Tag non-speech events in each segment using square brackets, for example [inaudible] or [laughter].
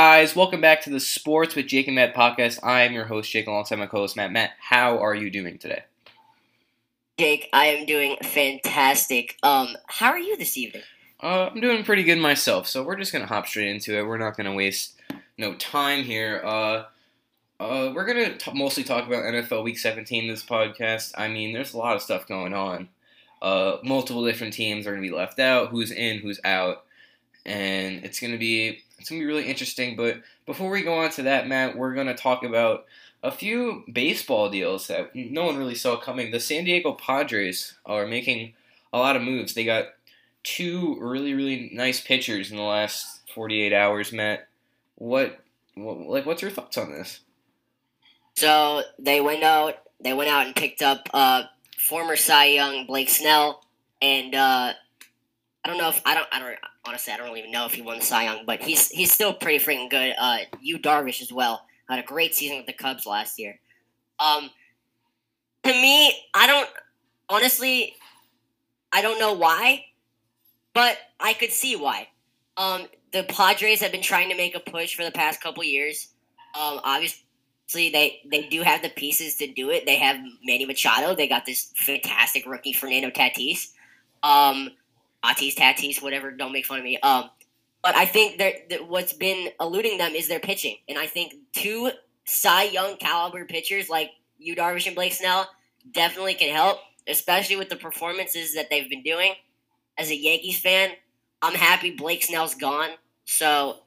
guys, welcome back to the Sports with Jake and Matt podcast. I am your host, Jake, alongside my co host, Matt. Matt, how are you doing today? Jake, I am doing fantastic. Um, how are you this evening? Uh, I'm doing pretty good myself, so we're just gonna hop straight into it. We're not gonna waste no time here. Uh, uh, we're gonna mostly talk about NFL Week 17 this podcast. I mean, there's a lot of stuff going on. Uh, multiple different teams are gonna be left out. Who's in? Who's out? And it's gonna be it's gonna be really interesting. But before we go on to that, Matt, we're gonna talk about a few baseball deals that no one really saw coming. The San Diego Padres are making a lot of moves. They got two really really nice pitchers in the last 48 hours, Matt. What, what like what's your thoughts on this? So they went out. They went out and picked up uh, former Cy Young Blake Snell, and uh, I don't know if I don't. I don't honestly. I don't even know if he won the Cy Young, but he's he's still pretty freaking good. Uh, Darvish as well had a great season with the Cubs last year. Um, to me, I don't honestly. I don't know why, but I could see why. Um, the Padres have been trying to make a push for the past couple years. Um, obviously they they do have the pieces to do it. They have Manny Machado. They got this fantastic rookie Fernando Tatis. Um, Tatis, Tatis, whatever. Don't make fun of me. Um, but I think that what's been eluding them is their pitching, and I think two Cy Young caliber pitchers like Yu Darvish and Blake Snell definitely can help, especially with the performances that they've been doing. As a Yankees fan, I'm happy Blake Snell's gone. So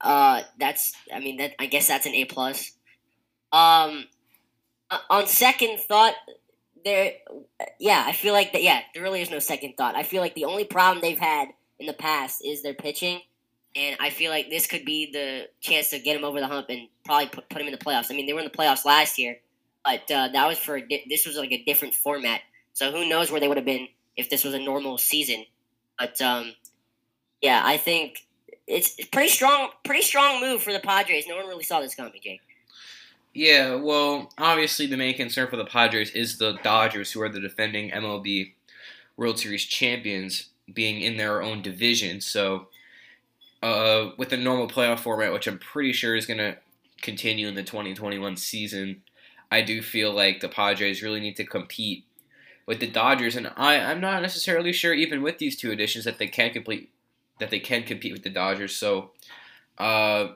uh, that's I mean that I guess that's an A plus. Um, on second thought, there, yeah, I feel like that. Yeah, there really is no second thought. I feel like the only problem they've had in the past is their pitching, and I feel like this could be the chance to get them over the hump and probably put put them in the playoffs. I mean, they were in the playoffs last year, but uh, that was for di- this was like a different format. So who knows where they would have been if this was a normal season. But um, yeah, I think it's pretty strong, pretty strong move for the Padres. No one really saw this coming, Jake. Yeah, well, obviously the main concern for the Padres is the Dodgers, who are the defending MLB World Series champions, being in their own division. So, uh, with the normal playoff format, which I'm pretty sure is going to continue in the 2021 season, I do feel like the Padres really need to compete with the Dodgers, and I, I'm not necessarily sure, even with these two additions, that they can complete that they can compete with the Dodgers. So, uh,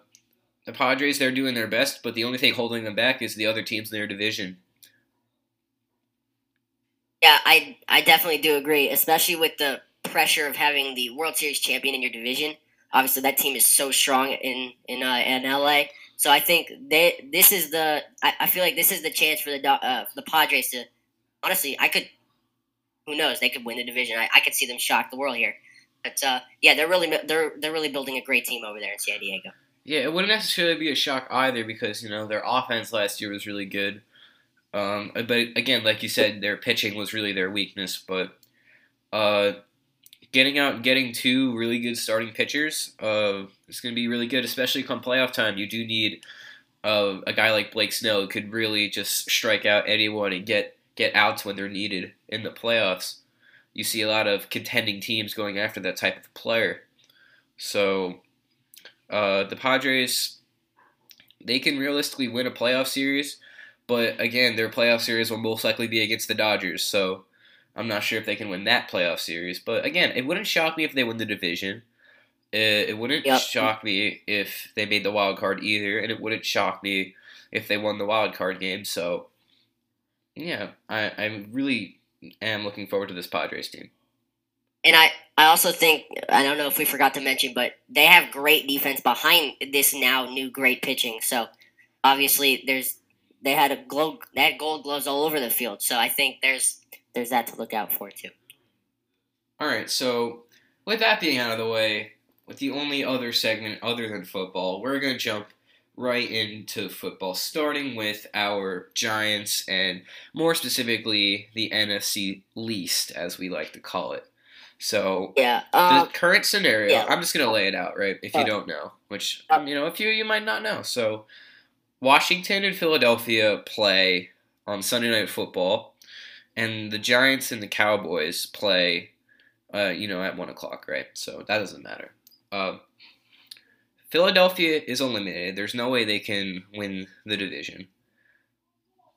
the Padres they're doing their best, but the only thing holding them back is the other teams in their division. Yeah, I I definitely do agree, especially with the pressure of having the World Series champion in your division. Obviously, that team is so strong in in uh, in LA. So I think they this is the I, I feel like this is the chance for the uh, the Padres to honestly I could who knows they could win the division. I, I could see them shock the world here. But uh, yeah, they're really they're they're really building a great team over there in San Diego. Yeah, it wouldn't necessarily be a shock either because you know their offense last year was really good. Um, but again, like you said, their pitching was really their weakness. But uh, getting out and getting two really good starting pitchers uh, is going to be really good, especially come playoff time. You do need uh, a guy like Blake Snell who could really just strike out anyone and get get outs when they're needed in the playoffs you see a lot of contending teams going after that type of player. So uh, the Padres, they can realistically win a playoff series, but again, their playoff series will most likely be against the Dodgers. So I'm not sure if they can win that playoff series. But again, it wouldn't shock me if they win the division. It, it wouldn't yep. shock me if they made the wild card either, and it wouldn't shock me if they won the wild card game. So yeah, I, I'm really am looking forward to this Padres team. And I, I also think I don't know if we forgot to mention, but they have great defense behind this now new great pitching. So obviously there's they had a glow had gold gloves all over the field. So I think there's there's that to look out for too. All right, so with that being out of the way, with the only other segment other than football, we're gonna jump right into football, starting with our Giants and more specifically the NFC least, as we like to call it. So yeah, uh, the current scenario. Yeah. I'm just gonna lay it out, right? If you uh, don't know, which uh, you know, a few of you might not know. So Washington and Philadelphia play on Sunday Night Football, and the Giants and the Cowboys play, uh, you know, at one o'clock, right? So that doesn't matter. Uh, Philadelphia is eliminated. There's no way they can win the division.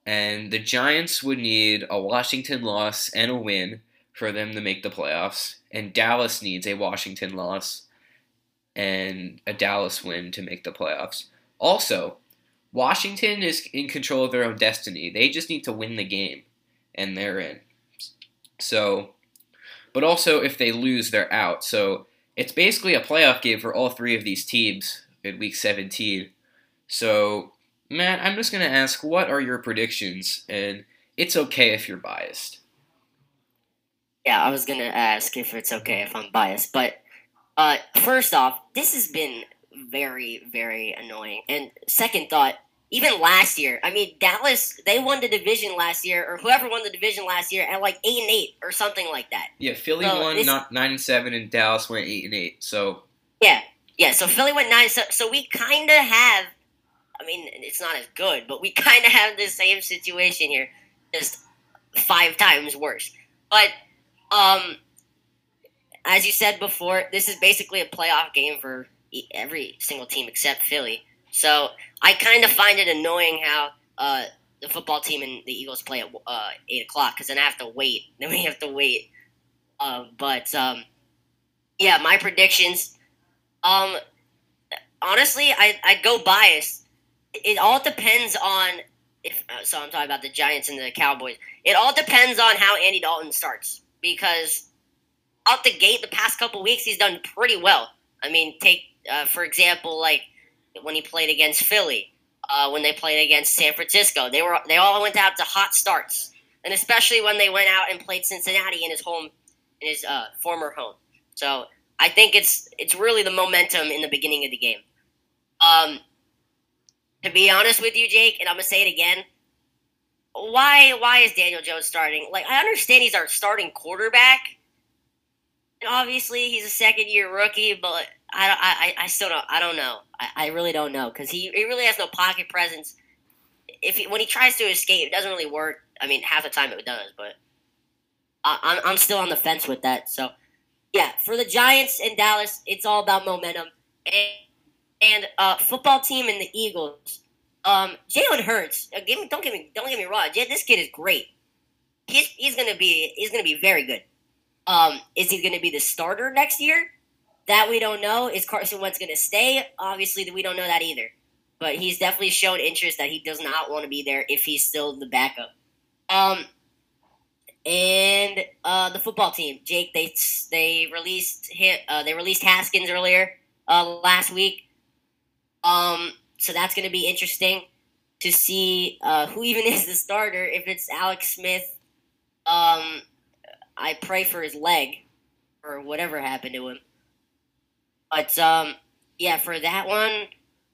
And the Giants would need a Washington loss and a win for them to make the playoffs. And Dallas needs a Washington loss and a Dallas win to make the playoffs. Also, Washington is in control of their own destiny. They just need to win the game, and they're in. So, but also if they lose, they're out. So it's basically a playoff game for all three of these teams in Week 17. So, Matt, I'm just gonna ask, what are your predictions? And it's okay if you're biased. Yeah, I was gonna ask if it's okay if I'm biased, but uh, first off, this has been very, very annoying. And second thought, even last year, I mean, Dallas, they won the division last year, or whoever won the division last year at like eight and eight or something like that. Yeah, Philly so won not nine and seven, and Dallas went eight and eight. So yeah, yeah. So Philly went nine. So, so we kind of have. I mean, it's not as good, but we kind of have the same situation here, just five times worse. But um, as you said before, this is basically a playoff game for every single team except Philly. So I kind of find it annoying how uh, the football team and the Eagles play at uh, eight o'clock because then I have to wait. [laughs] Then we have to wait. Uh, but um, yeah, my predictions. Um, honestly, I I'd go biased. It all depends on if. Uh, so I'm talking about the Giants and the Cowboys. It all depends on how Andy Dalton starts because out the gate the past couple weeks he's done pretty well. I mean, take uh, for example, like when he played against Philly, uh, when they played against San Francisco, they were they all went out to hot starts, and especially when they went out and played Cincinnati in his home, in his uh, former home. So I think it's it's really the momentum in the beginning of the game. Um, to be honest with you, Jake, and I'm gonna say it again. Why why is Daniel Jones starting? Like I understand he's our starting quarterback. And obviously he's a second year rookie, but I, I, I still don't. I don't know. I, I really don't know because he, he really has no pocket presence. If he, when he tries to escape, it doesn't really work. I mean, half the time it does, but I, I'm I'm still on the fence with that. So, yeah, for the Giants and Dallas, it's all about momentum and and uh, football team and the Eagles. Um, Jalen Hurts. Uh, give me, don't get me don't get me wrong. This kid is great. He's he's gonna be he's gonna be very good. Um, is he gonna be the starter next year? That we don't know. Is Carson Wentz to stay? Obviously, we don't know that either. But he's definitely shown interest that he does not want to be there if he's still the backup. Um, and uh, the football team, Jake, they they released hit, uh, they released Haskins earlier uh, last week. Um, so that's going to be interesting to see uh, who even [laughs] is the starter. If it's Alex Smith, um, I pray for his leg or whatever happened to him. But um, yeah, for that one,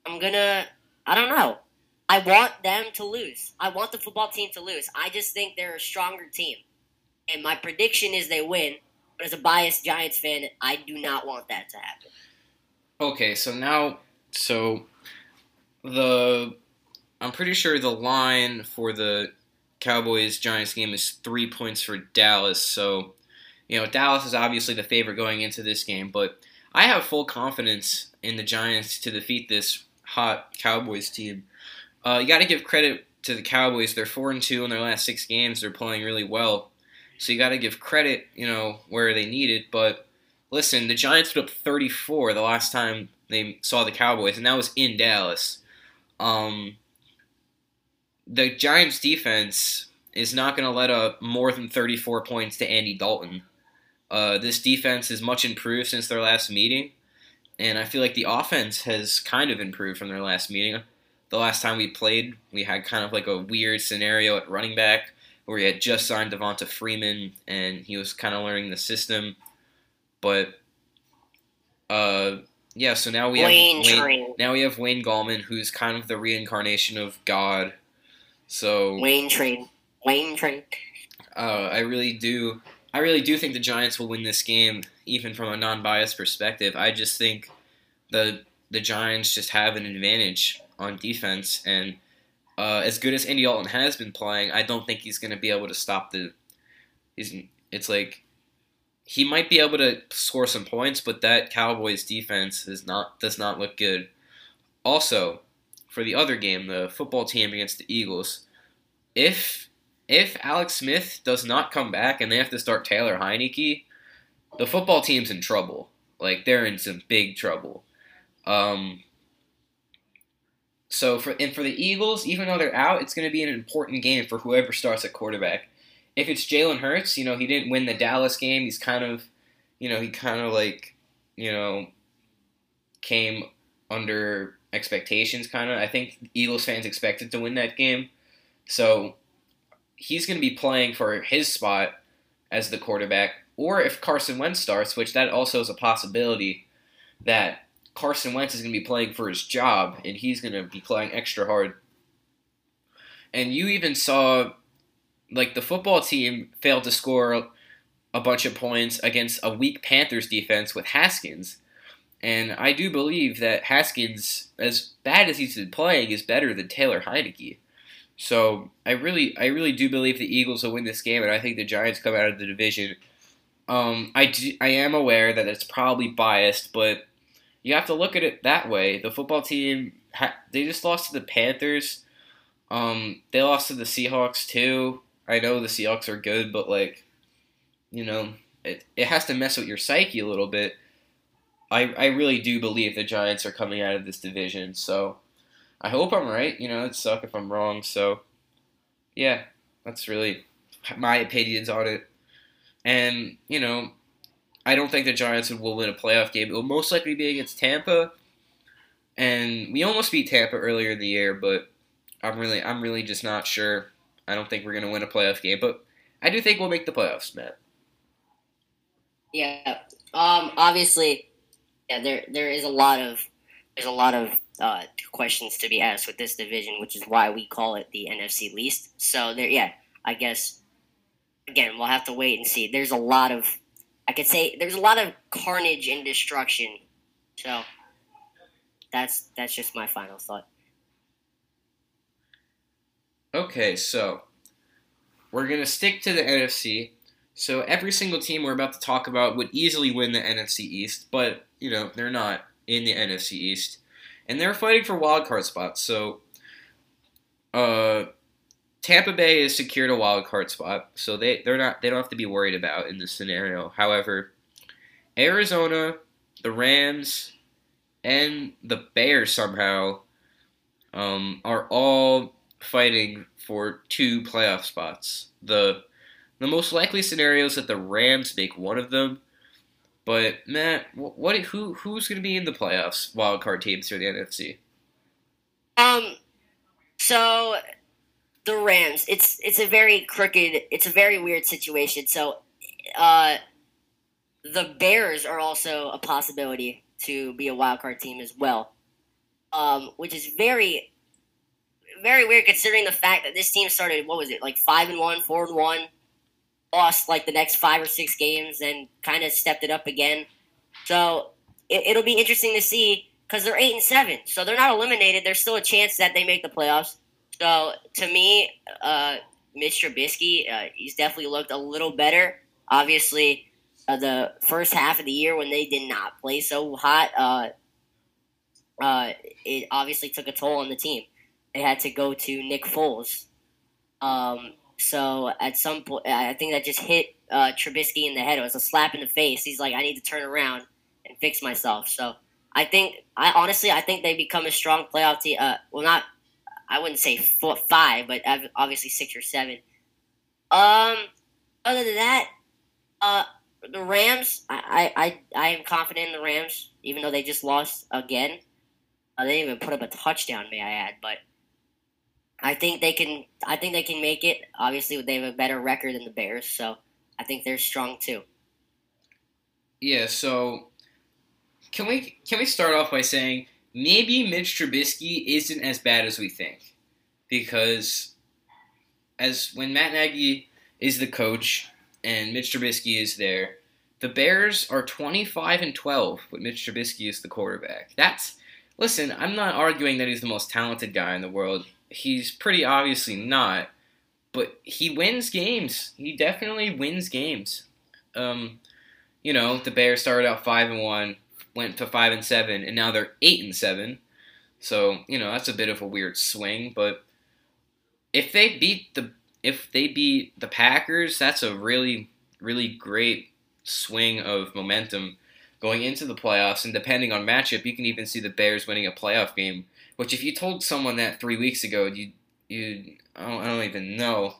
I'm gonna. I don't know. I want them to lose. I want the football team to lose. I just think they're a stronger team, and my prediction is they win. But as a biased Giants fan, I do not want that to happen. Okay, so now, so the I'm pretty sure the line for the Cowboys Giants game is three points for Dallas. So, you know, Dallas is obviously the favorite going into this game, but I have full confidence in the Giants to defeat this hot Cowboys team. Uh, you got to give credit to the Cowboys. They're four and two in their last six games. They're playing really well. So you got to give credit, you know, where they need it. But listen, the Giants put up 34 the last time they saw the Cowboys, and that was in Dallas. Um, the Giants' defense is not going to let up more than 34 points to Andy Dalton. Uh, this defense is much improved since their last meeting, and I feel like the offense has kind of improved from their last meeting. The last time we played, we had kind of like a weird scenario at running back where he had just signed Devonta Freeman and he was kind of learning the system. But uh, yeah, so now we Wayne have Wayne, now we have Wayne Gallman, who's kind of the reincarnation of God. So Wayne Train, Wayne Train. Uh, I really do I really do think the Giants will win this game, even from a non-biased perspective. I just think the the Giants just have an advantage on defense, and uh, as good as Andy Dalton has been playing, I don't think he's going to be able to stop the. He's it's like he might be able to score some points, but that Cowboys defense is not does not look good. Also, for the other game, the football team against the Eagles, if if Alex Smith does not come back and they have to start Taylor Heinicke, the football team's in trouble. Like they're in some big trouble. Um, so for and for the Eagles, even though they're out, it's going to be an important game for whoever starts at quarterback. If it's Jalen Hurts, you know he didn't win the Dallas game. He's kind of, you know, he kind of like, you know, came under expectations. Kind of, I think Eagles fans expected to win that game, so he's going to be playing for his spot as the quarterback. Or if Carson Wentz starts, which that also is a possibility, that Carson Wentz is going to be playing for his job and he's going to be playing extra hard. And you even saw, like, the football team failed to score a bunch of points against a weak Panthers defense with Haskins. And I do believe that Haskins, as bad as he's been playing, is better than Taylor Heinicke. So I really, I really do believe the Eagles will win this game, and I think the Giants come out of the division. Um, I, do, I am aware that it's probably biased, but you have to look at it that way. The football team they just lost to the Panthers. Um, they lost to the Seahawks too. I know the Seahawks are good, but like, you know, it it has to mess with your psyche a little bit. I I really do believe the Giants are coming out of this division, so I hope I'm right. You know, it'd suck if I'm wrong. So, yeah, that's really my opinions on it. And you know, I don't think the Giants will win a playoff game. It will most likely be against Tampa, and we almost beat Tampa earlier in the year, but I'm really, I'm really just not sure. I don't think we're gonna win a playoff game, but I do think we'll make the playoffs, Matt. Yeah. Um. Obviously, yeah. There, there is a lot of, there's a lot of uh, questions to be asked with this division, which is why we call it the NFC least. So there, yeah. I guess again, we'll have to wait and see. There's a lot of I could say there's a lot of carnage and destruction. So that's that's just my final thought. Okay, so we're gonna stick to the NFC. So every single team we're about to talk about would easily win the NFC East, but you know they're not in the NFC East, and they're fighting for wild card spots. So, uh, Tampa Bay is secured a wild card spot, so they they're not they don't have to be worried about in this scenario. However, Arizona, the Rams, and the Bears somehow um, are all fighting for two playoff spots. the The most likely scenario is that the Rams make one of them. But Matt, what who who's going to be in the playoffs? Wild card teams for the NFC. Um. So the Rams. It's it's a very crooked. It's a very weird situation. So, uh, the Bears are also a possibility to be a wild card team as well, um, which is very very weird considering the fact that this team started what was it like five and one, four and one, lost like the next five or six games, and kind of stepped it up again. So it, will be interesting to see because they're eight and seven, so they're not eliminated. There's still a chance that they make the playoffs. So to me, uh, Mitch Trubisky, uh, he's definitely looked a little better. Obviously, uh, the first half of the year when they did not play so hot, uh, uh, it obviously took a toll on the team. They had to go to Nick Foles. Um, so at some point, I think that just hit uh, Trubisky in the head. It was a slap in the face. He's like, I need to turn around and fix myself. So I think, I honestly, I think they become a strong playoff team. Uh, well, not I wouldn't say four, five, but obviously six or seven. Um, other than that, uh, the Rams, I, I, I am confident in the Rams, even though they just lost again. Uh, they didn't even put up a touchdown, may I add, but I think they can. I think they can make it. Obviously, they have a better record than the Bears, so I think they're strong too. Yeah. So, can we can we start off by saying maybe Mitch Trubisky isn't as bad as we think. Because as when Matt Nagy is the coach and Mitch Trubisky is there, the Bears are 25 and 12 with Mitch Trubisky as the quarterback. That's listen, I'm not arguing that he's the most talented guy in the world. He's pretty obviously not, but he wins games. He definitely wins games. Um, you know, the Bears started out five and one, went to five and seven, and now they're eight and seven. So you know that's a bit of a weird swing, but if they beat the if they beat the Packers, that's a really really great swing of momentum going into the playoffs. And depending on matchup, you can even see the Bears winning a playoff game. Which, if you told someone that three weeks ago, you you I don't, I don't even know.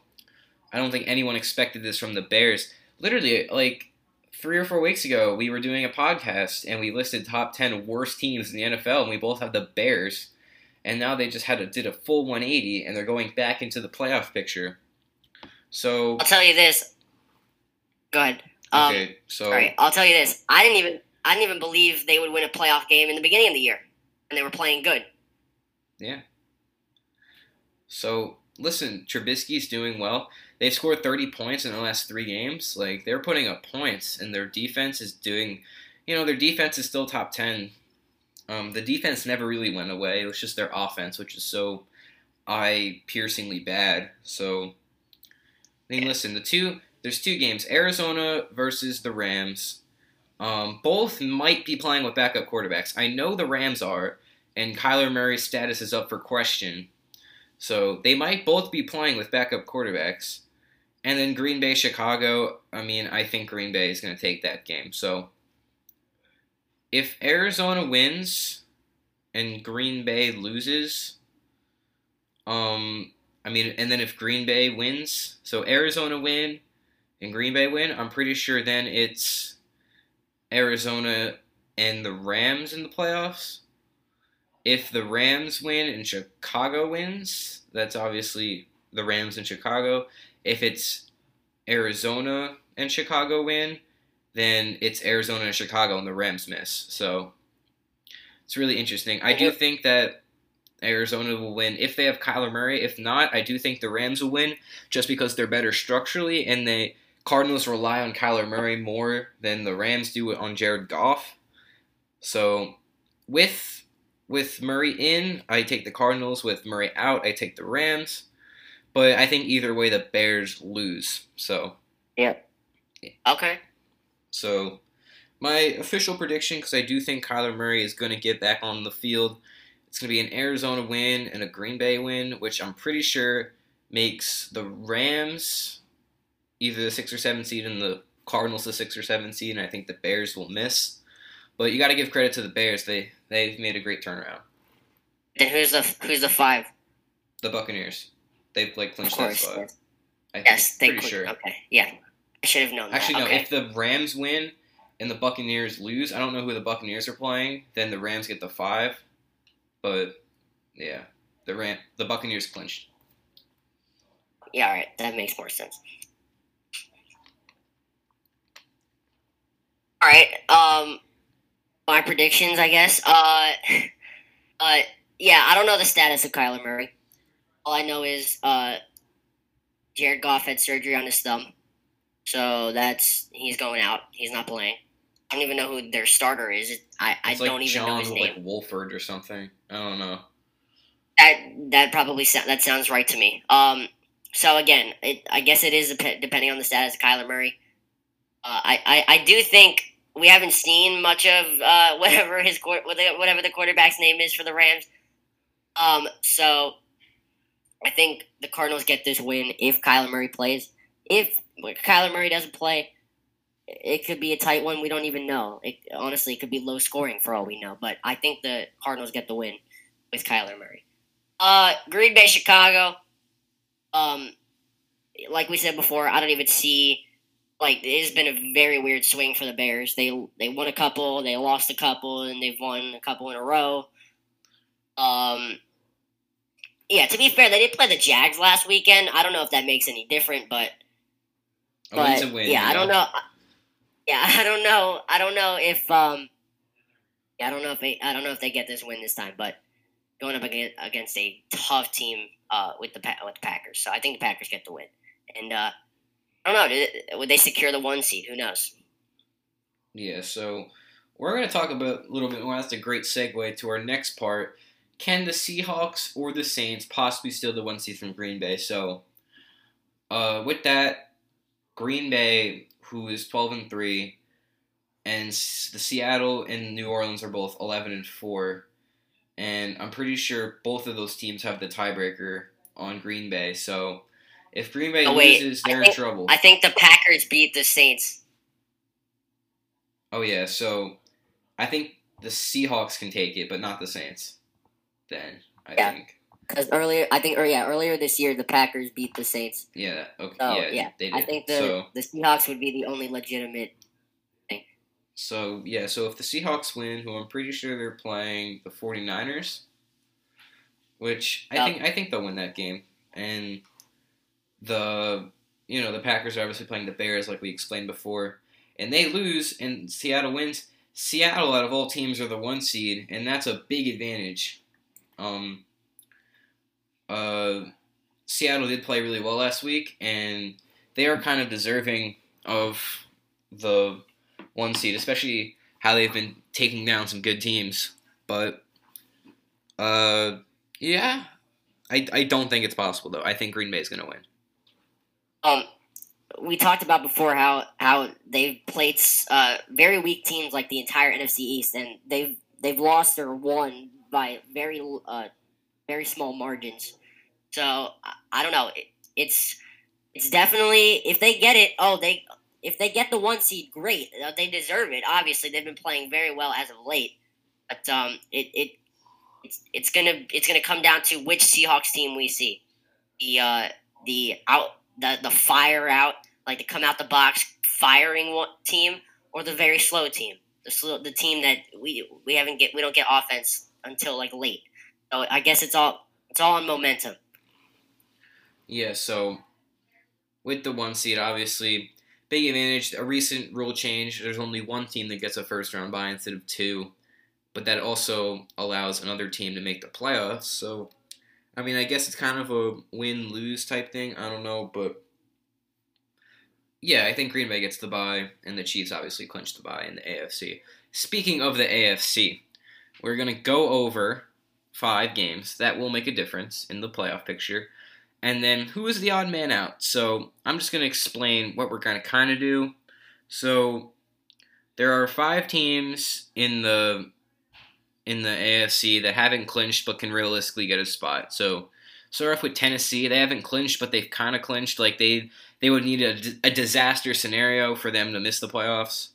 I don't think anyone expected this from the Bears. Literally, like three or four weeks ago, we were doing a podcast and we listed top ten worst teams in the NFL, and we both have the Bears. And now they just had a, did a full 180, and they're going back into the playoff picture. So I'll tell you this. Go ahead. Um, okay, so All right, I'll tell you this. I didn't even I didn't even believe they would win a playoff game in the beginning of the year, and they were playing good. Yeah. So listen, Trubisky's doing well. They've scored 30 points in the last three games. Like they're putting up points, and their defense is doing. You know, their defense is still top 10. Um, the defense never really went away. It was just their offense, which is so eye piercingly bad. So, I mean, listen, the two there's two games: Arizona versus the Rams. Um, both might be playing with backup quarterbacks. I know the Rams are, and Kyler Murray's status is up for question. So they might both be playing with backup quarterbacks. And then Green Bay, Chicago. I mean, I think Green Bay is going to take that game. So if Arizona wins and Green Bay loses, um, I mean, and then if Green Bay wins, so Arizona win and Green Bay win, I'm pretty sure then it's Arizona and the Rams in the playoffs. If the Rams win and Chicago wins, that's obviously the Rams and Chicago. If it's Arizona and Chicago win, then it's Arizona and Chicago and the Rams miss. So it's really interesting. I do think that Arizona will win if they have Kyler Murray. If not, I do think the Rams will win just because they're better structurally and the Cardinals rely on Kyler Murray more than the Rams do on Jared Goff. So with with Murray in, I take the Cardinals. With Murray out, I take the Rams. But I think either way, the Bears lose. So Yep. Okay. so my official prediction, because I do think Kyler Murray is going to get back on the field, it's going to be an Arizona win and a Green Bay win, which I'm pretty sure makes the Rams either the six or seven seed and the Cardinals the six or seven seed, and I think the Bears will miss. But you got to give credit to the Bears; they they've made a great turnaround. Then who's the who's the five? The Buccaneers, they've like clinched that spot. yes. I think, Yes, they pretty sure. Okay, yeah. I should have known Actually, that. no. Okay. If the Rams win and the Buccaneers lose, I don't know who the Buccaneers are playing. Then the Rams get the five. But yeah, the Ram the Buccaneers clinched. Yeah, all right, that makes more sense. All right, um, my predictions, I guess. Uh, uh, yeah, I don't know the status of Kyler Murray. All I know is uh, Jared Goff had surgery on his thumb, so that's he's going out. He's not playing. I don't even know who their starter is. I I It's like don't even John know his name. like Wolford or something. I don't know. That that probably so, that sounds right to me. Um, so again, it, I guess it is depending on the status of Kyler Murray. Uh, I, I I do think we haven't seen much of uh, [laughs] whatever his whatever the quarterback's name is for the Rams. Um, so I think the Cardinals get this win if Kyler Murray plays. If Kyler Murray doesn't play, it could be a tight one. We don't even know. It, honestly, it could be low scoring for all we know. But I think the Cardinals get the win with Kyler Murray. Uh, Green Bay, Chicago. Um, like we said before, I don't even see. Like it has been a very weird swing for the Bears. They they won a couple, they lost a couple, and they've won a couple in a row. Um, yeah. To be fair, they did play the Jags last weekend. I don't know if that makes any different, but win's but win. yeah, I don't know. Yeah, [laughs] I don't know. I don't know if um, yeah, I don't know if they, I don't know if they get this win this time, but going up against, against a tough team uh with the with the Packers, so I think the Packers get the win. And uh, I don't know, did- would they secure the one seed? Who knows? Yeah, so we're going to talk about a little bit more. That's a great segue to our next part. Can the Seahawks or the Saints possibly steal the one seed from Green Bay? So, uh, with that, Green Bay, who is twelve and three, and the Seattle and New Orleans are both eleven and four, and I'm pretty sure both of those teams have the tiebreaker on Green Bay. So if Green Bay Oh, wait, loses, they're think- in trouble. I think the Packers beat the Saints. oh yeah, so I think the Seahawks can take it, but not the Saints. Then I Yeah. think. Because earlier, I think, or yeah, earlier this year, the Packers beat the Saints. Yeah. Okay. So yeah, yeah, They did. I think the so the Seahawks would be the only legitimate. Thing. So, yeah, so if the Seahawks win, who I'm pretty sure they're playing the 49ers, which I think I think they'll win that game. And the you know, the Packers are obviously playing the Bears like we explained before, and they lose and Seattle wins. Seattle out of all teams are the one seed, and that's a big advantage. Um uh Seattle did play really well last week and they are kind of deserving of the one seed, especially how they've been taking down some good teams. But uh, yeah, I, I don't think it's possible though. I think Green Bay is gonna win. Um, we talked about before how how they've played uh, very weak teams like the entire NFC East, and they've they've lost or won by very uh, very small margins. So I, I don't know. It, it's it's definitely if they get it. Oh, they if they get the one seed, great. Uh, They deserve it. Obviously, they've been playing very well as of late. But um, it, it it's it's gonna it's gonna come down to which Seahawks team we see. The uh, the out the the fire out like to come out the box firing team or the very slow team. The slow the team that we we haven't get we don't get offense until like late. So I guess it's all it's all on momentum. Yeah, so with the one seed, obviously, big advantage. A recent rule change: there's only one team that gets a first round bye instead of two, but that also allows another team to make the playoffs. So, I mean, I guess it's kind of a win lose type thing. I don't know, but yeah, I think Green Bay gets the bye, and the Chiefs obviously clinch the bye in the AFC. Speaking of the AFC, we're gonna go over five games that will make a difference in the playoff picture. And then who is the odd man out? So I'm just going to explain what we're going to kind of do. So there are five teams in the in the AFC that haven't clinched but can realistically get a spot. So start off with Tennessee. They haven't clinched, but they've kind of clinched. Like they they would need a, a disaster scenario for them to miss the playoffs,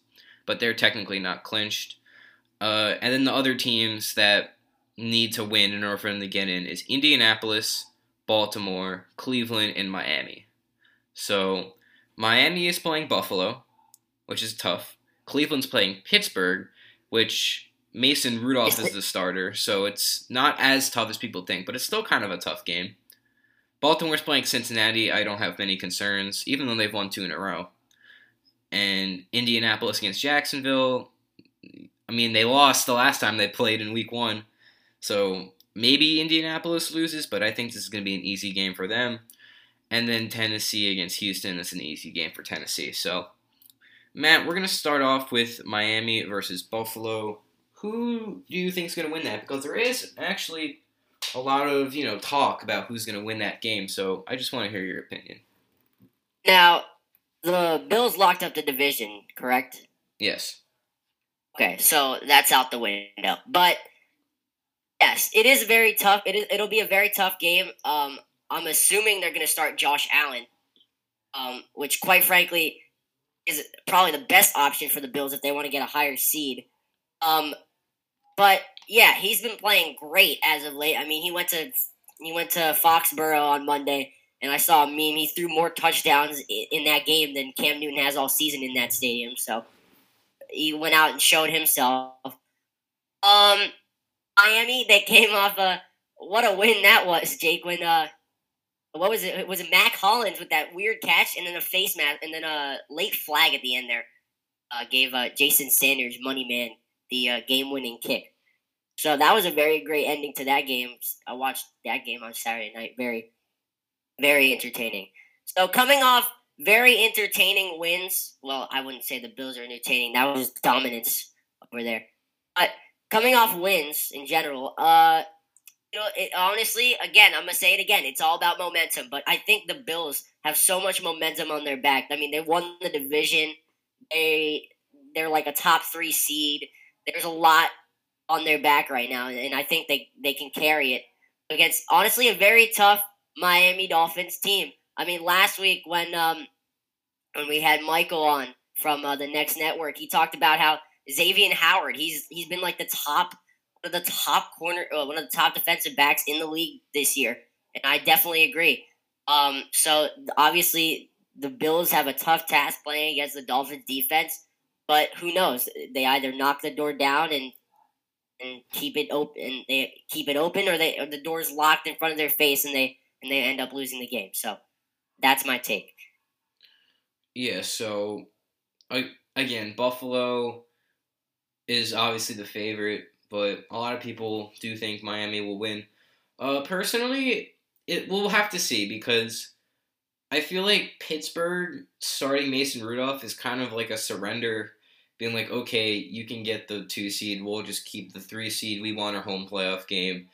but they're technically not clinched. Uh, and then the other teams that need to win in order for them to get in is Indianapolis. Baltimore, Cleveland, and Miami. So Miami is playing Buffalo, which is tough. Cleveland's playing Pittsburgh, which Mason Rudolph is the starter, so it's not as tough as people think, but it's still kind of a tough game. Baltimore's playing Cincinnati. I don't have many concerns, even though they've won two in a row. And Indianapolis against Jacksonville. I mean, they lost the last time they played in week one. So maybe Indianapolis loses, but I think this is going to be an easy game for them. And then Tennessee against Houston is an easy game for Tennessee. So, Matt, we're going to start off with Miami versus Buffalo. Who do you think is going to win that? Because there is actually a lot of you know talk about who's going to win that game. So I just want to hear your opinion. Now, the Bills locked up the division, correct? Yes. Okay, so that's out the window. But yes, it is very tough. It is. It'll be a very tough game. Um, I'm assuming they're going to start Josh Allen, um, which, quite frankly, is probably the best option for the Bills if they want to get a higher seed. Um, but yeah, he's been playing great as of late. I mean, he went to he went to Foxborough on Monday, and I saw a meme. He threw more touchdowns in, that game than Cam Newton has all season in that stadium. So he went out and showed himself. Um, Miami, they came off a what a win that was, Jake. When uh, what was it? Was it Mack Hollins with that weird catch and then a face mask and then a late flag at the end there? Uh, gave uh, Jason Sanders, money man, the uh, game-winning kick. So that was a very great ending to that game. I watched that game on Saturday night. Very, very entertaining. So coming off very entertaining wins. Well, I wouldn't say the Bills are entertaining. That was dominance over there. But coming off wins in general, uh, you know, it honestly, again, I'm gonna say it again. It's all about momentum. But I think the Bills have so much momentum on their back. I mean, they won the division. They they're like a top three seed. There's a lot on their back right now, and I think they they can carry it against honestly a very tough Miami Dolphins team. I mean, last week when um when we had Michael on from uh, the Next Network, he talked about how Xavier Howard he's he's been like the top one of the top corner uh, one of the top defensive backs in the league this year, and I definitely agree. Um, so obviously the Bills have a tough task playing against the Dolphins defense, but who knows? They either knock the door down and and keep it open, they keep it open, or they or the door's locked in front of their face, and they and they end up losing the game. So that's my take. Yeah. So, again, Buffalo is obviously the favorite, but a lot of people do think Miami will win. Uh, personally, it we'll have to see because I feel like Pittsburgh starting Mason Rudolph is kind of like a surrender, being like, okay, you can get the two seed, we'll just keep the three seed. We want our home playoff game,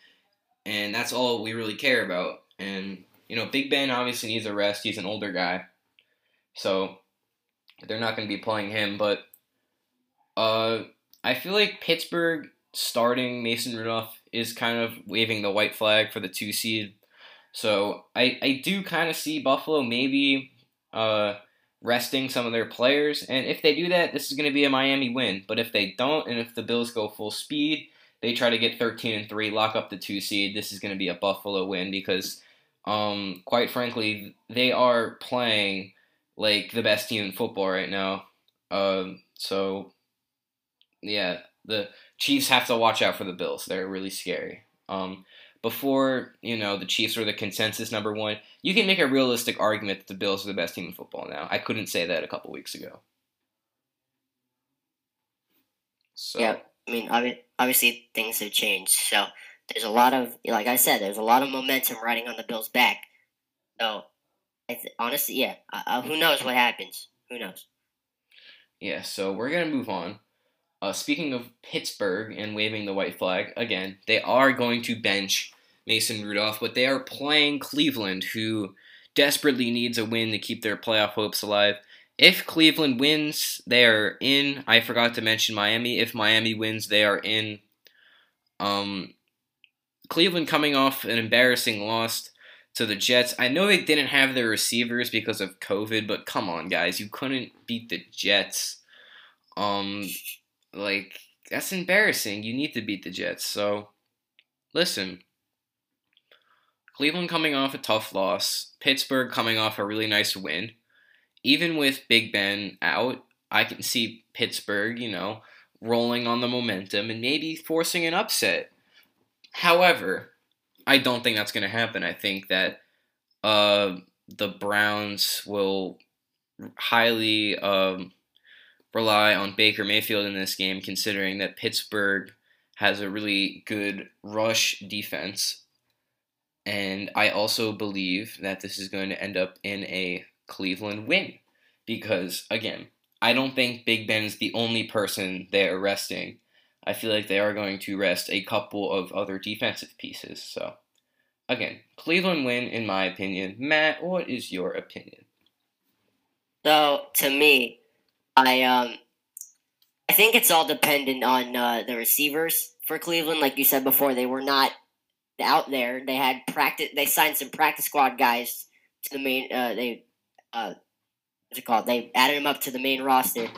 and that's all we really care about. And you know, Big Ben obviously needs a rest. He's an older guy, so they're not going to be playing him. But uh, I feel like Pittsburgh starting Mason Rudolph is kind of waving the white flag for the two seed so I, I do kind of see Buffalo maybe uh, resting some of their players. And if they do that, this is going to be a Miami win. But if they don't, and if the Bills go full speed, they try to get 13 and 3, lock up the two seed, this is going to be a Buffalo win because, um, quite frankly, they are playing like the best team in football right now. Um, so, yeah, the Chiefs have to watch out for the Bills. They're really scary. Um, before you know the Chiefs were the consensus number one, you can make a realistic argument that the Bills are the best team in football now. I couldn't say that a couple weeks ago. So. Yeah, I mean, obviously things have changed. So there's a lot of, like I said, there's a lot of momentum riding on the Bills' back. So, th- honestly, yeah, uh, who knows what happens? Who knows? Yeah, so we're gonna move on. Uh, speaking of Pittsburgh and waving the white flag, again, they are going to bench Mason Rudolph, but they are playing Cleveland, who desperately needs a win to keep their playoff hopes alive. If Cleveland wins, they are in. I forgot to mention Miami. If Miami wins, they are in. Um, Cleveland coming off an embarrassing loss to the Jets. I know they didn't have their receivers because of COVID, but come on, guys, you couldn't beat the Jets. Um, like, that's embarrassing. You need to beat the Jets. So, listen. Cleveland coming off a tough loss, Pittsburgh coming off a really nice win. Even with Big Ben out, I can see Pittsburgh, you know, rolling on the momentum and maybe forcing an upset. However, I don't think that's going to happen. I think that uh, the Browns will highly um, rely on Baker Mayfield in this game, considering that Pittsburgh has a really good rush defense. And I also believe that this is going to end up in a Cleveland win. Because, again, I don't think Big Ben's the only person they're resting. I feel like they are going to rest a couple of other defensive pieces. So, again, Cleveland win, in my opinion. Matt, what is your opinion? So, to me, I um I think it's all dependent on uh, the receivers for Cleveland. Like you said before, they were not out there. They had practice. They signed some practice squad guys to the main. Uh, they uh, what's it called? They added them up to the main roster.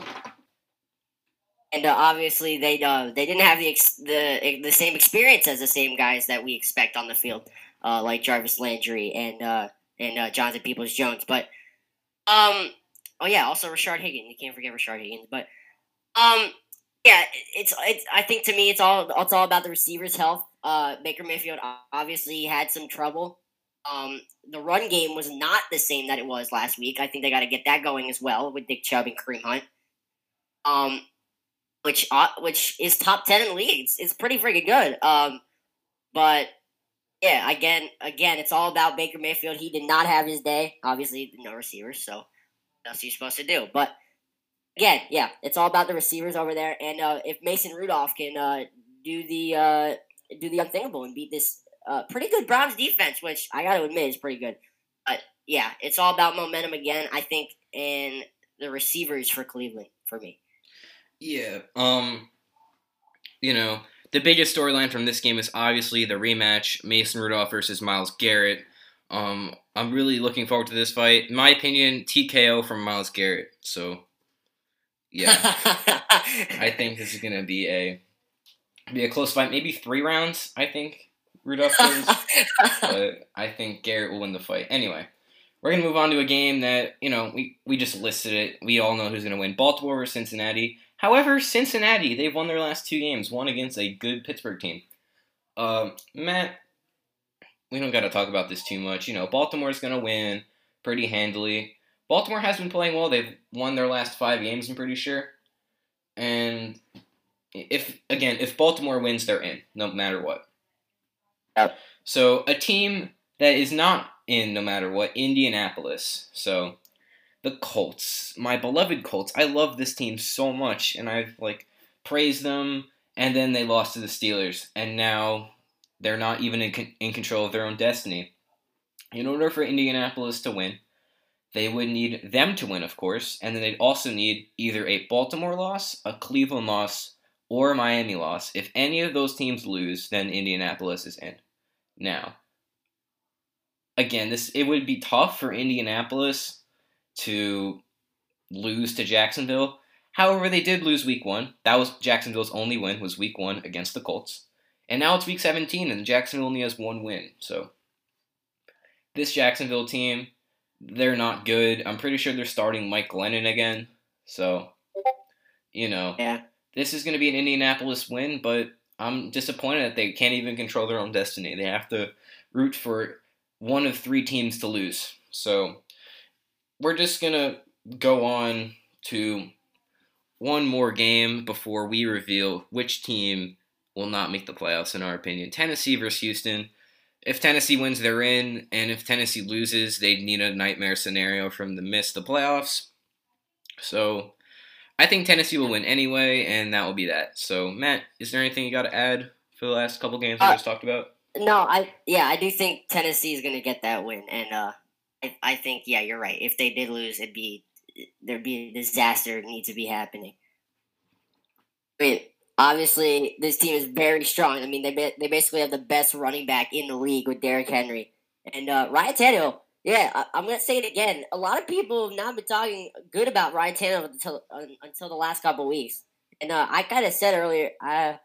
And uh, obviously, they uh, they didn't have the ex- the the same experience as the same guys that we expect on the field, uh, like Jarvis Landry and uh, and uh, Jonathan Peoples Jones. But um, Oh yeah, also Rashard Higgins. You can't forget Rashard Higgins. But um, yeah, it's it's. I think to me, it's all it's all about the receivers' health. Uh, Baker Mayfield obviously had some trouble. Um, the run game was not the same that it was last week. I think they got to get that going as well with Nick Chubb and Kareem Hunt. Um, which uh, which is top ten in the league. It's, it's pretty freaking good. Um, but yeah, again, again, it's all about Baker Mayfield. He did not have his day. Obviously, no receivers, so that's what you're supposed to do. But again, yeah, it's all about the receivers over there. And uh, if Mason Rudolph can uh, do the uh, do the unthinkable and beat this uh, pretty good Browns defense, which I got to admit is pretty good. But yeah, it's all about momentum again. I think and the receivers for Cleveland for me. Yeah. Um. You know, the biggest storyline from this game is obviously the rematch: Mason Rudolph versus Myles Garrett. Um, I'm really looking forward to this fight. In my opinion, TKO from Myles Garrett. So, yeah, [laughs] I think this is gonna be a be a close fight. Maybe three rounds. I think Rudolph wins, [laughs] but I think Garrett will win the fight. Anyway, we're gonna move on to a game that you know we we just listed it. We all know who's gonna win: Baltimore or Cincinnati. However, Cincinnati they've won their last two games, one against a good Pittsburgh team. Uh, Matt, we don't got to talk about this too much. You know, Baltimore's going to win pretty handily. Baltimore has been playing well. They've won their last five games, I'm pretty sure. And if again, if Baltimore wins, they're in, no matter what. Yep. So a team that is not in, no matter what, Indianapolis. So the Colts, my beloved Colts. I love this team so much, and I've like praised them. And then they lost to the Steelers, and now they're not even in, con- in control of their own destiny. In order for Indianapolis to win, they would need them to win, of course, and then they'd also need either a Baltimore loss, a Cleveland loss, or Miami loss. If any of those teams lose, then Indianapolis is in. Now, again, this it would be tough for Indianapolis to lose to Jacksonville. However, they did lose week one. That was Jacksonville's only win was week one against the Colts. And now it's week 17, and Jacksonville only has one win. So this Jacksonville team, they're not good. I'm pretty sure they're starting Mike Glennon again. So, you know, Yeah. This is going to be an Indianapolis win, but I'm disappointed that they can't even control their own destiny. They have to root for one of three teams to lose. So we're just going to go on to one more game before we reveal which team will not make the playoffs, in our opinion. Tennessee versus Houston. If Tennessee wins, they're in, and if Tennessee loses, they'd need a nightmare scenario from the miss the playoffs. So I think Tennessee will win anyway, and that will be that. So Matt, is there anything you got to add for the last couple games we Uh, just talked about? No, I yeah, I do think Tennessee is gonna get that win, and uh, I, I think yeah, you're right. If they did lose, it'd be there'd be a disaster need to be happening. I mean, obviously, this team is very strong. I mean, they they basically have the best running back in the league with Derrick Henry and uh, Ryan Tannehill. Yeah, I, I'm gonna say it again. A lot of people have not been talking good about Ryan Tannehill until until the last couple weeks, and uh, I kind of said earlier. I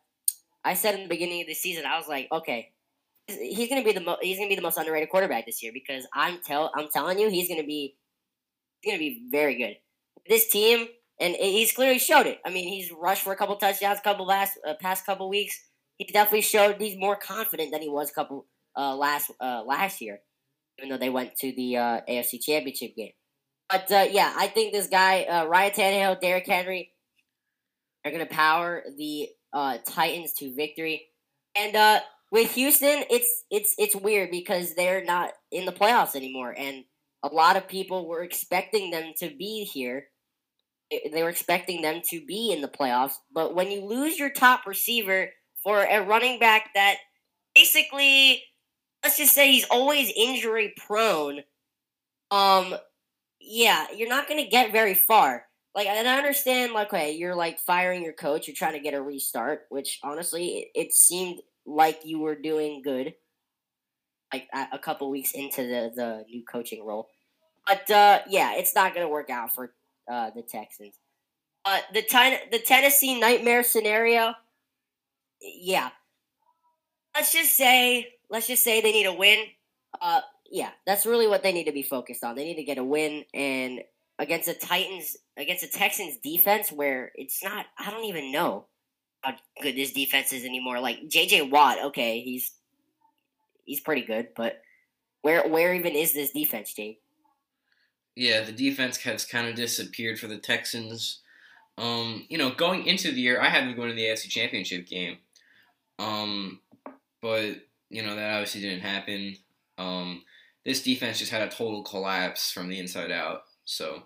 I said in the beginning of the season, I was like, okay, he's gonna be the mo- he's gonna be the most underrated quarterback this year because I'm tell I'm telling you he's gonna be he's gonna be very good. This team and he's clearly showed it. I mean, he's rushed for a couple touchdowns, couple last uh, past couple weeks. He definitely showed he's more confident than he was couple uh, last uh, last year, even though they went to the uh, AFC Championship game. But uh, yeah, I think this guy uh, Ryan Tannehill, Derrick Henry are gonna power the uh, Titans to victory, and uh, with Houston, it's it's it's weird because they're not in the playoffs anymore, and a lot of people were expecting them to be here. They were expecting them to be in the playoffs, but when you lose your top receiver for a running back that basically, let's just say he's always injury prone, um, yeah, you're not gonna get very far. Like, and I understand, like, okay, you're like firing your coach, you're trying to get a restart, which honestly, it, it seemed like you were doing good, like a, couple weeks into the the new coaching role. But uh, yeah, it's not gonna work out for uh, the Texans. Uh, the ten- the Tennessee nightmare scenario, yeah. Let's just say, let's just say they need a win. Uh, yeah, that's really what they need to be focused on. They need to get a win and against the Titans, against the Texans defense, where it's not. I don't even know how good this defense is anymore. Like J.J. Watt, okay, he's he's pretty good, but where where even is this defense, Jake? Yeah, the defense has kind of disappeared for the Texans. Um, you know, going into the year, I had them going to the AFC Championship game. Um, but you know that obviously didn't happen. Um, this defense just had a total collapse from the inside out. So,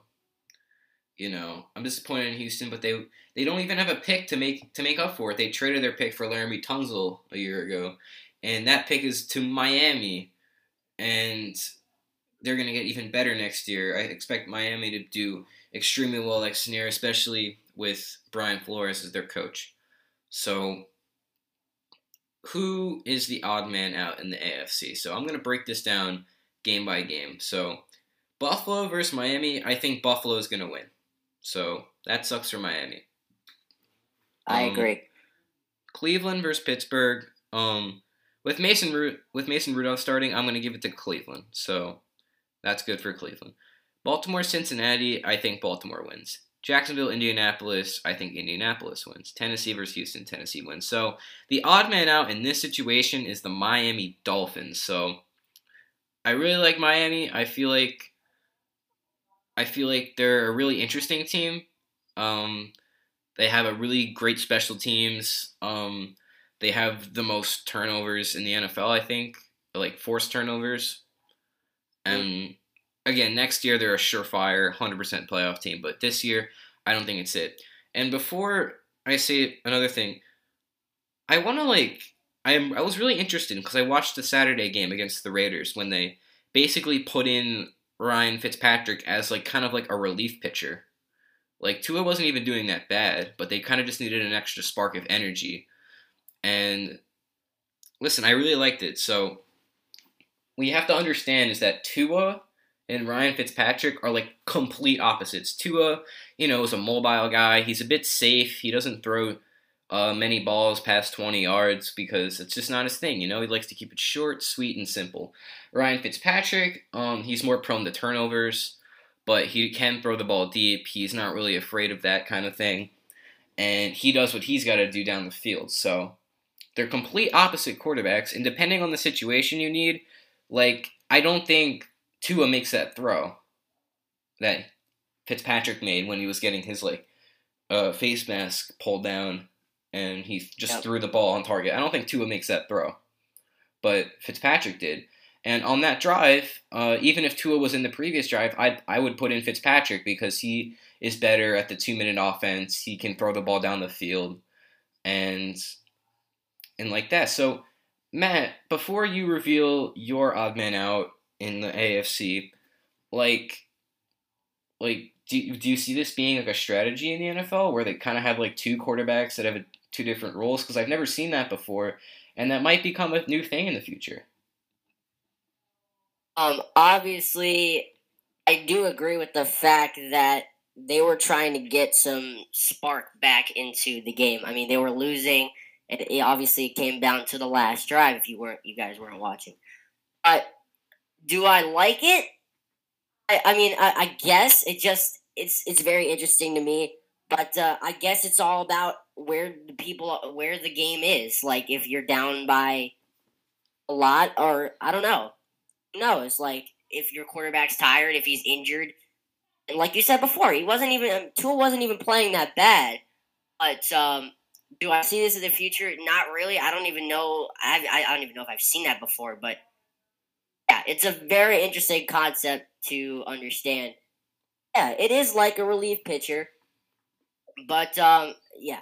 you know, I'm disappointed in Houston, but they they don't even have a pick to make to make up for it. They traded their pick for Laremy Tunsil a year ago, and that pick is to Miami, and they're gonna get even better next year. I expect Miami to do extremely well next year, especially with Brian Flores as their coach. So, who is the odd man out in the AFC? So, I'm going to break this down game by game. So, Buffalo versus Miami, I think Buffalo is going to win. So, that sucks for Miami. I um, agree. Cleveland versus Pittsburgh. Um, with Mason Ru- with Mason Rudolph starting, I'm going to give it to Cleveland. So that's good for Cleveland. Baltimore Cincinnati, I think Baltimore wins. Jacksonville Indianapolis, I think Indianapolis wins. Tennessee versus Houston, Tennessee wins. So the odd man out in this situation is the Miami Dolphins. So I really like Miami. I feel like I feel like they're a really interesting team. Um, they have a really great special teams. Um, they have the most turnovers in the NFL, I think, like forced turnovers. And again, next year they're a surefire 100% playoff team, but this year I don't think it's it. And before I say another thing, I want to like I am I was really interested because I watched the Saturday game against the Raiders when they basically put in Ryan Fitzpatrick as like kind of like a relief pitcher. Like Tua wasn't even doing that bad, but they kind of just needed an extra spark of energy. And listen, I really liked it. So what you have to understand is that Tua and Ryan Fitzpatrick are like complete opposites. Tua, you know, is a mobile guy. He's a bit safe. He doesn't throw uh, many balls past 20 yards because it's just not his thing. You know, he likes to keep it short, sweet, and simple. Ryan Fitzpatrick, um, he's more prone to turnovers but he can throw the ball deep. He's not really afraid of that kind of thing. And he does what he's got to do down the field. So they're complete opposite quarterbacks. And depending on the situation you need, like, I don't think Tua makes that throw that Fitzpatrick made when he was getting his, like, uh, face mask pulled down and he just yep. threw the ball on target. I don't think Tua makes that throw. But Fitzpatrick did. And on that drive, uh, even if Tua was in the previous drive, I I would put in Fitzpatrick because he is better at the two minute offense. He can throw the ball down the field, and and like that. So Matt, before you reveal your odd man out in the AFC, like like do do you see this being like a strategy in the NFL where they kind of have like two quarterbacks that have two different roles? Because I've never seen that before, and that might become a new thing in the future. Um, obviously, I do agree with the fact that they were trying to get some spark back into the game. I mean, they were losing, and it obviously came down to the last drive. If you weren't, you guys weren't watching. But do I like it? I, I mean, I, I guess it just it's it's very interesting to me. But uh, I guess it's all about where the people where the game is. Like if you're down by a lot, or I don't know no, it's like if your quarterback's tired, if he's injured, and like you said before, he wasn't even um, Tua wasn't even playing that bad. But um, do I see this in the future? Not really. I don't even know. I I don't even know if I've seen that before. But it's a very interesting concept to understand. Yeah, it is like a relief pitcher, but um, yeah,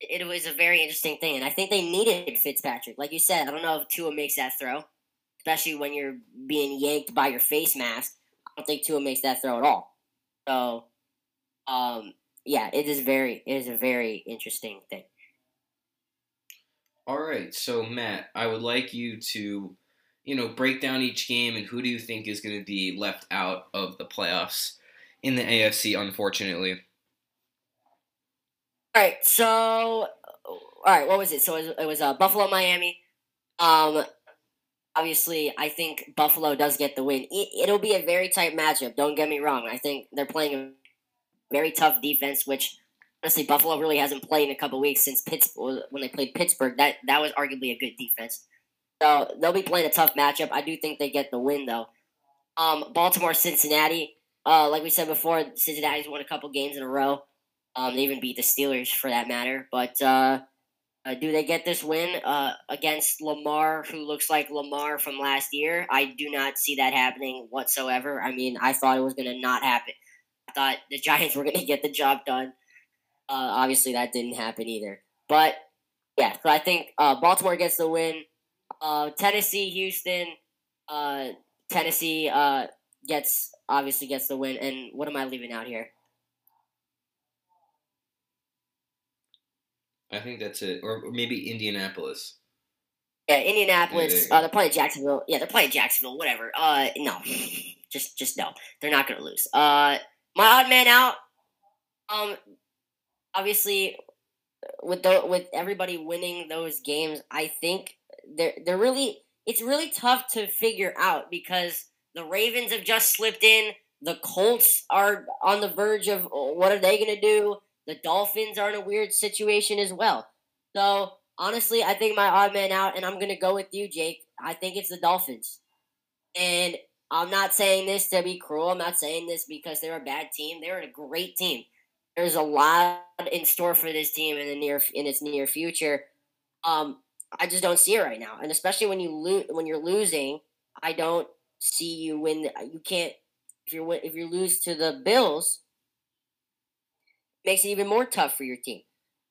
it was a very interesting thing, and I think they needed Fitzpatrick. Like you said, I don't know if Tua makes that throw especially when you're being yanked by your face mask. I don't think Tua makes that throw at all. So, um, yeah, it is very, it is a very interesting thing. All right, so Matt, I would like you to, you know, break down each game and who do you think is going to be left out of the playoffs in the AFC, unfortunately. All right, so, all right, what was it? So it was, it was uh, Buffalo, Miami. Um, obviously, I think Buffalo does get the win. It, will be a very tight matchup. Don't get me wrong. I think they're playing a very tough defense, which honestly Buffalo really hasn't played in a couple weeks since Pittsburgh when they played Pittsburgh. That that was arguably a good defense. So they'll be playing a tough matchup. I do think they get the win though. Um, Baltimore, Cincinnati. Uh, like we said before, Cincinnati's won a couple games in a row. Um, they even beat the Steelers for that matter. But uh, uh, do they get this win uh, against Lamar, who looks like Lamar from last year? I do not see that happening whatsoever. I mean, I thought it was going to not happen. I thought the Giants [laughs] were going to get the job done. Uh, obviously, that didn't happen either. But yeah, so I think uh, Baltimore gets the win. Uh, Tennessee, Houston, uh, Tennessee uh, gets obviously gets the win. And what am I leaving out here? I think that's it, or maybe Indianapolis. Yeah, Indianapolis. Yeah, uh, they're playing Jacksonville. Yeah, they're playing Jacksonville. Whatever. Uh, no, [laughs] just just no. They're not gonna lose. Uh, my odd man out. Um, obviously, with the with everybody winning those games, I think they're they're really it's really tough to figure out because the Ravens have just slipped in. The Colts are on the verge of oh, what are they gonna do? The Dolphins are in a weird situation as well. So honestly, I think my odd man out, and I'm gonna go with you, Jake. I think it's the Dolphins, and I'm not saying this to be cruel. I'm not saying this because they're a bad team. They're a great team. There's a lot in store for this team in the near in its near future. Um, I just don't see it right now, and especially when you lose, when you're losing, I don't see you win. You can't if you if you lose to the Bills. Makes it even more tough for your team.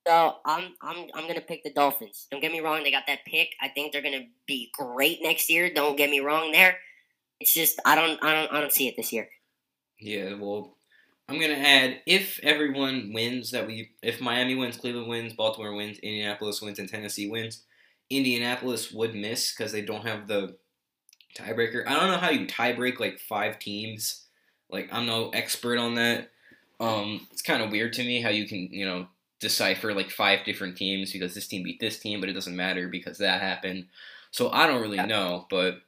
So I'm I'm I'm gonna pick the Dolphins. Don't get me wrong, they got that pick. I think they're gonna be great next year. Don't get me wrong there. It's just I don't I don't I don't see it this year. Yeah, well, I'm gonna add if everyone wins that we if Miami wins, Cleveland wins, Baltimore wins, Indianapolis wins, and Tennessee wins, Indianapolis would miss because they don't have the tiebreaker. I don't know how you tiebreak like five teams. Like I'm no expert on that. Um, it's kind of weird to me how you can you know decipher like five different teams because this team beat this team, but it doesn't matter because that happened. So I don't really know, but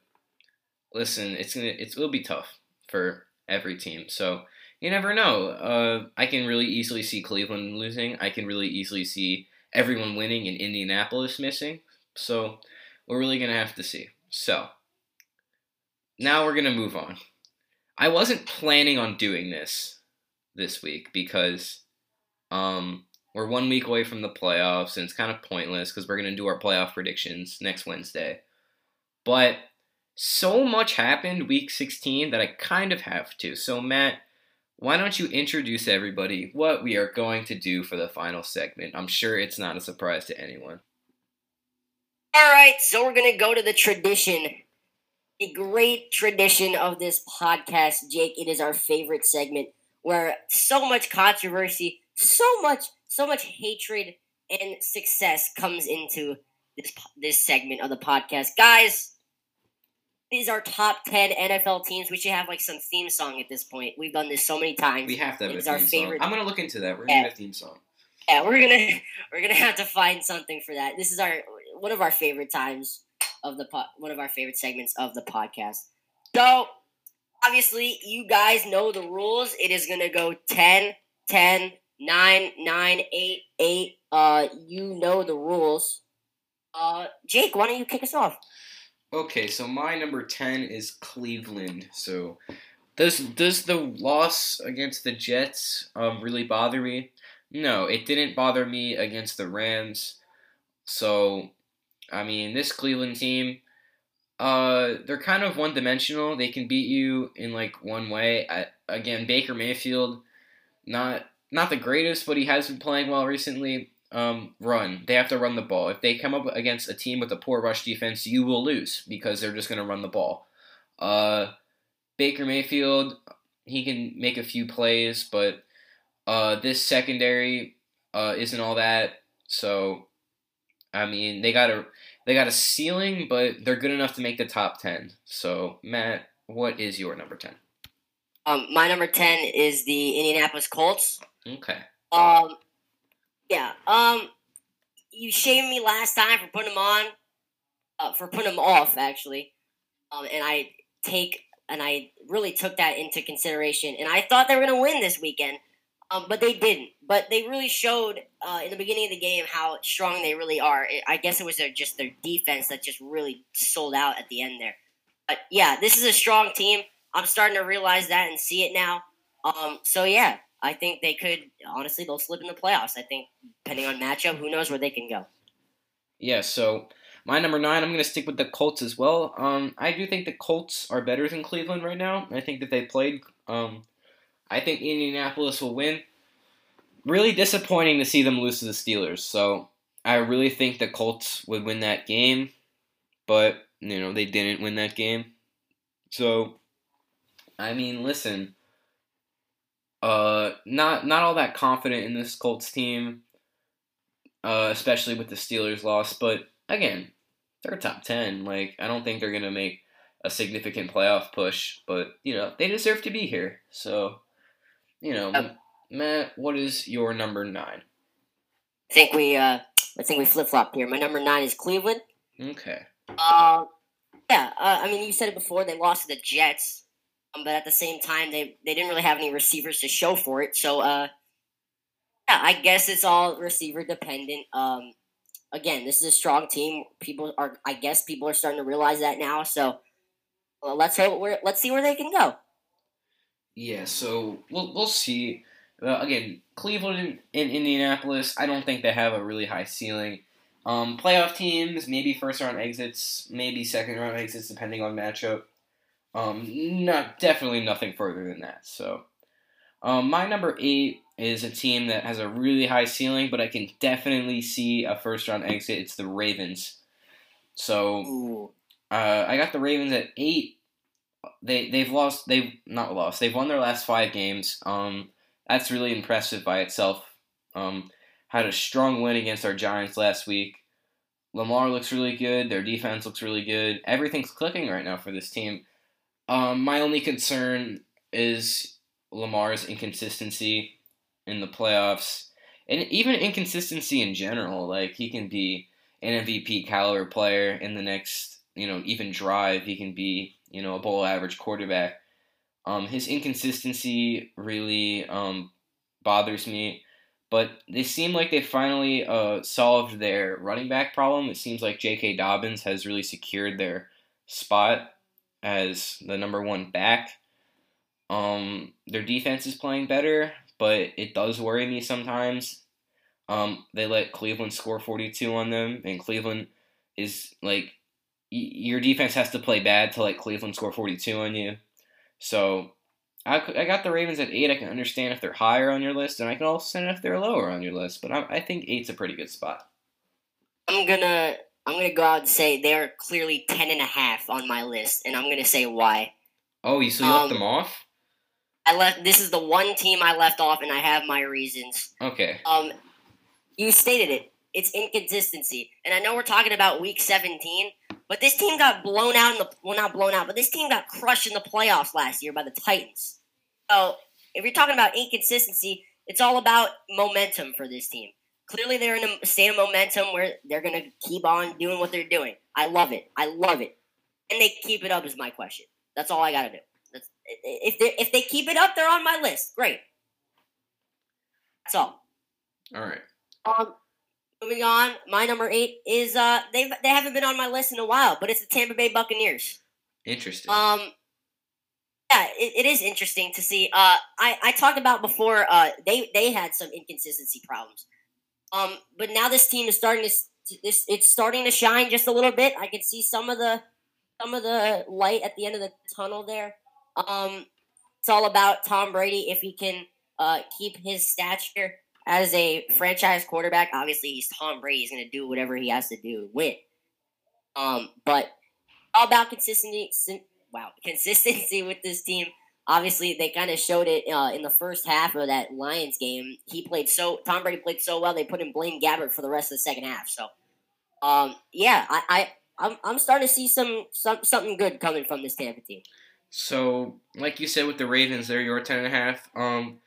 listen, it's gonna it's, it'll be tough for every team. So you never know. Uh, I can really easily see Cleveland losing. I can really easily see everyone winning and Indianapolis missing. So we're really gonna have to see. So now we're gonna move on. I wasn't planning on doing this this week because um, we're one week away from the playoffs and it's kind of pointless because we're gonna do our playoff predictions next Wednesday. But so much happened week 16 that I kind of have to. So, Matt, why don't you introduce everybody what we are going to do for the final segment? I'm sure it's not a surprise to anyone. All right, so we're gonna go to the tradition, the great tradition of this podcast, Jake. It is our favorite segment where so much controversy, so much, so much hatred and success comes into this this segment of the podcast, guys. These are top ten NFL teams. We should have like some theme song at this point. We've done this so many times. We have to have It's our favorite- song. I'm gonna look into that. We're gonna Yeah. have a theme song. Yeah, we're gonna [laughs] we're gonna have to find something for that. This is our one of our favorite times of the one of our favorite segments of the podcast. So obviously, you guys know the rules. It is gonna go 10, 10, 9, 9, 8, 8. Uh, you know the rules. Uh, Jake, why don't you kick us off? Okay, so my number 10 is Cleveland. So does does the loss against the Jets um, really bother me? No, it didn't bother me against the Rams. So I mean, this Cleveland team uh they're kind of one-dimensional. They can beat you in like one way. I, again, Baker Mayfield not not the greatest, but he has been playing well recently um, run. They have to run the ball. If they come up against a team with a poor rush defense, you will lose because they're just going to run the ball. Uh, Baker Mayfield, he can make a few plays, but uh, this secondary uh, isn't all that. So, I mean, they got a they got a ceiling, but they're good enough to make the top ten. So, Matt, what is your number ten? Um, my number ten is the Indianapolis Colts. Okay. Um, yeah. Um, you shamed me last time for putting them on, uh, for putting them off actually. Um, and I take and I really took that into consideration, and I thought they were gonna win this weekend. Um, but they didn't. But they really showed uh, in the beginning of the game how strong they really are. I guess it was their, just their defense that just really sold out at the end there. But yeah, this is a strong team. I'm starting to realize that and see it now. Um, so yeah, I think they could honestly they'll slip in the playoffs. I think depending on matchup, who knows where they can go. Yeah, so my number nine, I'm going to stick with the Colts as well. Um, I do think the Colts are better than Cleveland right now. I think that they played. Um, I think Indianapolis will win. Really disappointing to see them lose to the Steelers. So I really think the Colts would win that game, but you know they didn't win that game. So, I mean, listen. Uh, not not all that confident in this Colts team. uh, especially with the Steelers loss. But again, they're top ten. Like I don't think they're gonna make a significant playoff push, but you know they deserve to be here. So, you know, Um, Matt, what is your number nine? I think we uh, I think we flip flopped here. My number nine is Cleveland. Okay. Uh, yeah, uh, I mean, you said it before. They lost to the Jets, um, but at the same time, they they didn't really have any receivers to show for it. So, uh, yeah, I guess it's all receiver dependent. Um, again, this is a strong team. People are, I guess, people are starting to realize that now. So, well, let's hope where let's see where they can go. Yeah, so we'll we'll see. Uh, again, Cleveland and Indianapolis. I don't think they have a really high ceiling. Um, playoff teams, maybe first round exits, maybe second round exits, depending on matchup. Um, not definitely nothing further than that. So, um, my number eight is a team that has a really high ceiling, but I can definitely see a first round exit. It's the Ravens. So uh, I got the Ravens at eight. They they've lost. They've not lost. They've won their last five games. Um, that's really impressive by itself. Um, had a strong win against our Giants last week. Lamar looks really good. Their defense looks really good. Everything's clicking right now for this team. Um, my only concern is Lamar's inconsistency in the playoffs, and even inconsistency in general. Like he can be an MVP caliber player in the next, you know, even drive. He can be, you know, a bowl average quarterback. Um, his inconsistency really um, bothers me, but they seem like they finally uh, solved their running back problem. It seems like J.K. Dobbins has really secured their spot as the number one back. Um, their defense is playing better, but it does worry me sometimes. Um, they let Cleveland score 42 on them, and Cleveland is like your defense has to play bad to let Cleveland score 42 on you. So I, I got the Ravens at eight. I can understand if they're higher on your list, and I can also understand if they're lower on your list. But I, I think eight's a pretty good spot. I'm gonna I'm gonna go out and say they are clearly ten and a half on my list, and I'm gonna say why. Oh, you so you Um, left them off? I left. This is the one team I left off, and I have my reasons. Okay. Um, you stated it. It's inconsistency, and I know we're talking about Week 17, but this team got blown out in the well, not blown out, but this team got crushed in the playoffs last year by the Titans. So if you're talking about inconsistency, it's all about momentum for this team. Clearly, they're in a state of momentum where they're gonna keep on doing what they're doing. I love it. I love it, and they keep it up is my question. That's all I gotta do. That's, if they if they keep it up, they're on my list. Great. That's all. All right. Um, moving on, my number eight is uh they they haven't been on my list in a while, but it's the Tampa Bay Buccaneers. Interesting. Um, yeah, it, it is interesting to see. Uh, I I talked about before. Uh, they they had some inconsistency problems. Um, but now this team is starting to this it's starting to shine just a little bit. I can see some of the some of the light at the end of the tunnel there. Um, it's all about Tom Brady if he can uh keep his stature as a franchise quarterback. Obviously, he's Tom Brady. He's going to do whatever he has to do win. Um, but all about consistency. Wow, [laughs] consistency with this team. Obviously, they kind of showed it uh, in the first half of that Lions game. He played so Tom Brady played so well. They put in Blaine Gabbert for the rest of the second half. So, um, yeah, I, I I'm I'm starting to see some some something good coming from this Tampa team. So, like you said with the Ravens, they're your ten and a half. Um,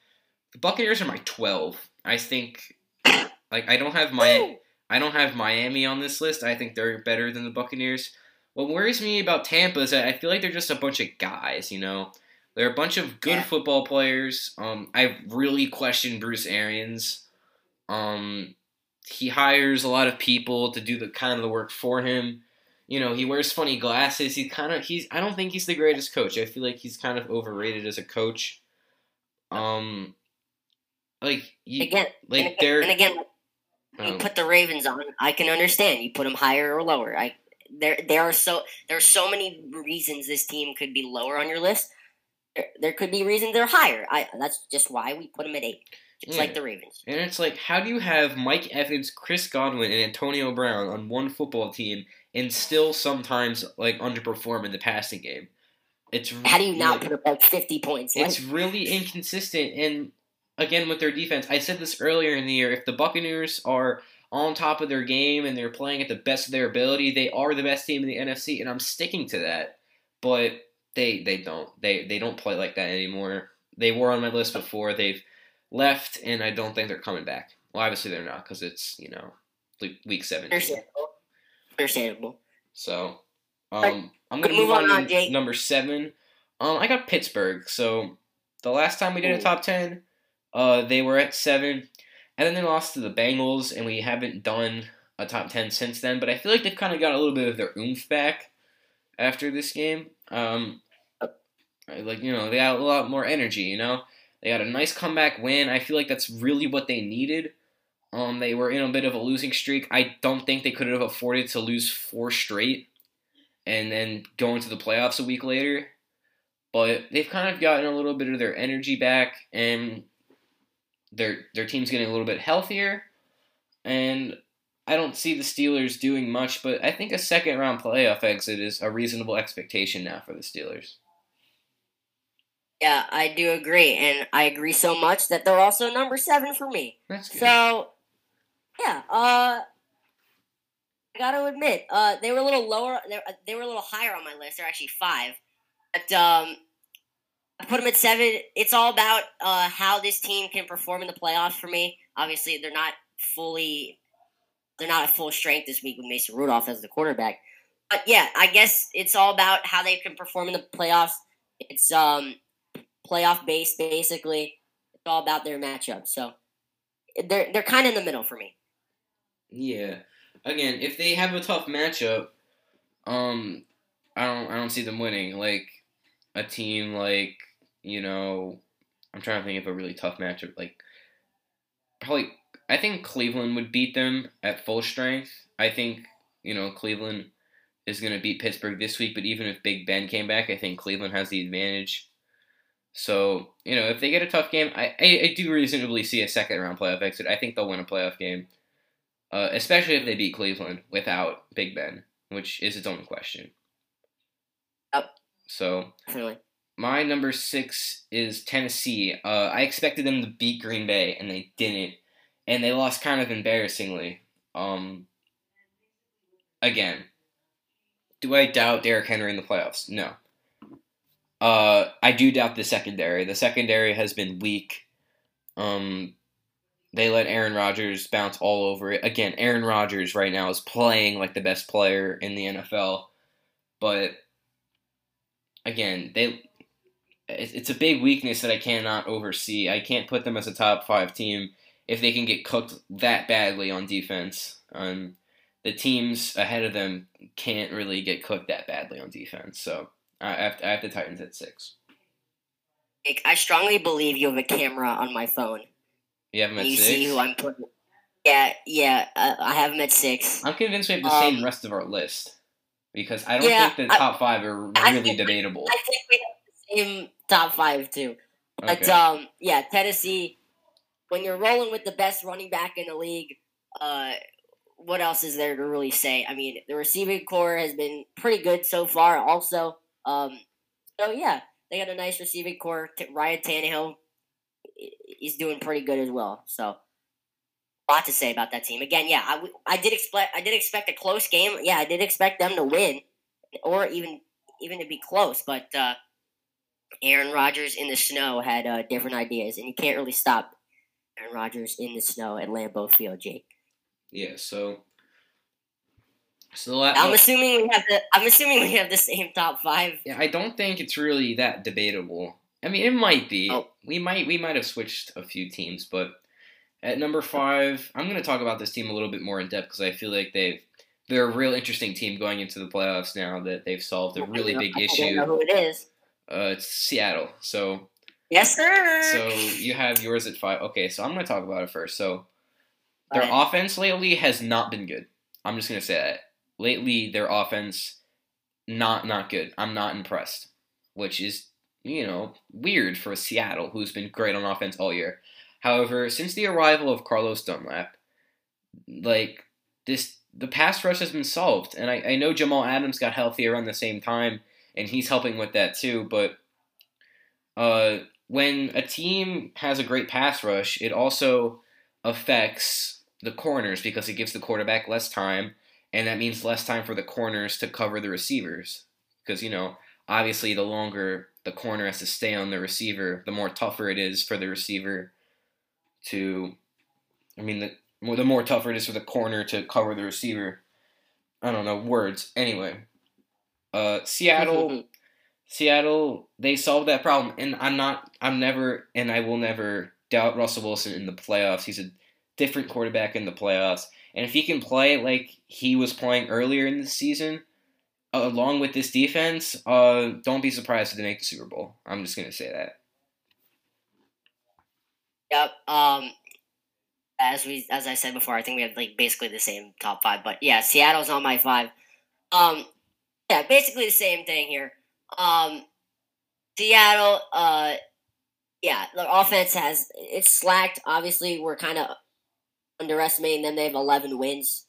the Buccaneers are my twelve. I think, like, I don't have my I don't have Miami on this list. I think they're better than the Buccaneers. What worries me about Tampa is that I feel like they're just a bunch of guys. You know, they're a bunch of good Yeah. football players. Um, I really question Bruce Arians. Um, he hires a lot of people to do the kind of the work for him. You know, he wears funny glasses. He kind of he's. I don't think he's the greatest coach. I feel like he's kind of overrated as a coach. Um, like you, Again, like and, they're. and again, you um, put the Ravens on, I can understand. You put them higher or lower. I there there are so there are so many reasons this team could be lower on your list. There, there could be reasons they're higher. I that's just why we put them at eight, just Yeah. like the Ravens. And it's like, how do you have Mike Evans, Chris Godwin, and Antonio Brown on one football team and still sometimes like underperform in the passing game? It's How do you not put up like fifty points? Like, It's really inconsistent. And again, with their defense, I said this earlier in the year. If the Buccaneers are on top of their game and they're playing at the best of their ability, they are the best team in the NFC, and I'm sticking to that. But they they don't they they don't play like that anymore. They were on my list before. They've left, and I don't think they're coming back. Well, obviously they're not because it's you know week seventeen. Understandable. Understandable. So, um, I'm gonna move, on, on to number seven. Um, I got Pittsburgh. So the last time we did a top ten, uh, they were at seven, and then they lost to the Bengals, and we haven't done a top ten since then. But I feel like they've kind of got a little bit of their oomph back after this game. Um, like you know, they got a lot more energy. You know, they got a nice comeback win. I feel like that's really what they needed. Um, they were in a bit of a losing streak. I don't think they could have afforded to lose four straight and then go into the playoffs a week later. But they've kind of gotten a little bit of their energy back, and their their team's getting a little bit healthier. And I don't see the Steelers doing much, but I think a second round playoff exit is a reasonable expectation now for the Steelers. Yeah, I do agree, and I agree so much that they're also number seven for me. So, yeah, uh, I got to admit, uh, they were a little lower. They, they were a little higher on my list. They're actually five, but um, I put them at seven. It's all about uh, how this team can perform in the playoffs for me. Obviously, they're not fully, they're not at full strength this week with Mason Rudolph as the quarterback. But yeah, I guess it's all about how they can perform in the playoffs. It's um playoff based, basically. It's all about their matchup. So they're they're kind of in the middle for me. Yeah. Again, if they have a tough matchup, um, I don't I don't see them winning. Like a team like you know, I'm trying to think of a really tough matchup. Like probably, I think Cleveland would beat them at full strength. I think you know Cleveland is going to beat Pittsburgh this week, but even if Big Ben came back, I think Cleveland has the advantage. So, you know, if they get a tough game, I, I, I do reasonably see a second round playoff exit. I think they'll win a playoff game, uh, especially if they beat Cleveland without Big Ben, which is its own question. Yep. So, really? My number six is Tennessee. Uh, I expected them to beat Green Bay, and they didn't. And they lost kind of embarrassingly. Um, again, do I doubt Derrick Henry in the playoffs? No. Uh, I do doubt the secondary. The secondary has been weak. Um, they let Aaron Rodgers bounce all over it. Again, Aaron Rodgers right now is playing like the best player in the NFL, but again, they it's a big weakness that I cannot oversee. I can't put them as a top five team if they can get cooked that badly on defense. Um, the teams ahead of them can't really get cooked that badly on defense. So I have, I have the Titans at six. I strongly believe you have a camera on my phone. You have them at you six. see who I'm putting. Yeah, yeah, uh, I have them at six. I'm convinced we have the um, same rest of our list because I don't yeah, think the top I, five are really debatable. I think we have same top five too. But okay. um, yeah, Tennessee. When you're rolling with the best running back in the league, uh, what else is there to really say? I mean, the receiving corps has been pretty good so far. Also, um, so yeah, they got a nice receiving corps. Ryan Tannehill, he's doing pretty good as well. So, a lot to say about that team. Again, yeah, I, I did expect I did expect a close game. Yeah, I did expect them to win, or even even to be close. But uh, Aaron Rodgers in the snow had uh, different ideas, and you can't really stop Aaron Rodgers in the snow at Lambeau Field, Jake. Yeah. So so I'm assuming we have the. I'm assuming we have the same top five. Yeah, I don't think it's really that debatable. I mean, it might be. Oh. We might we might have switched a few teams, but at number five, I'm going to talk about this team a little bit more in depth because I feel like they've they're a real interesting team going into the playoffs now that they've solved a really big issue. I know who it is. Uh, it's Seattle. So. Yes, sir. So you have yours at five. Okay, so I'm going to talk about it first. So their right. offense lately has not been good. I'm just going to say that lately their offense not not good. I'm not impressed, which is you know weird for Seattle, who's been great on offense all year. However, since the arrival of Carlos Dunlap, like this, the pass rush has been solved, and I, I know Jamal Adams got healthy around the same time, and he's helping with that too. But uh, when a team has a great pass rush, it also affects the corners because it gives the quarterback less time, and that means less time for the corners to cover the receivers. Because you know, obviously, the longer the corner has to stay on the receiver, the more tougher it is for the receiver to. I mean, the more the more tougher it is for the corner to cover the receiver. I don't know words. Anyway, uh, Seattle. [laughs] Seattle, they solved that problem, and I'm not, I'm never, and I will never doubt Russell Wilson in the playoffs. He's a different quarterback in the playoffs, and if he can play like he was playing earlier in the season, uh, along with this defense, uh, don't be surprised if they make the Super Bowl. I'm just gonna say that. Yep. Um, as we, as I said before, I think we have like basically the same top five. But yeah, Seattle's on my five. Um, yeah, basically the same thing here. Um, Seattle, uh, yeah, the offense has it's slacked. Obviously, we're kind of underestimating them. They have 11 wins,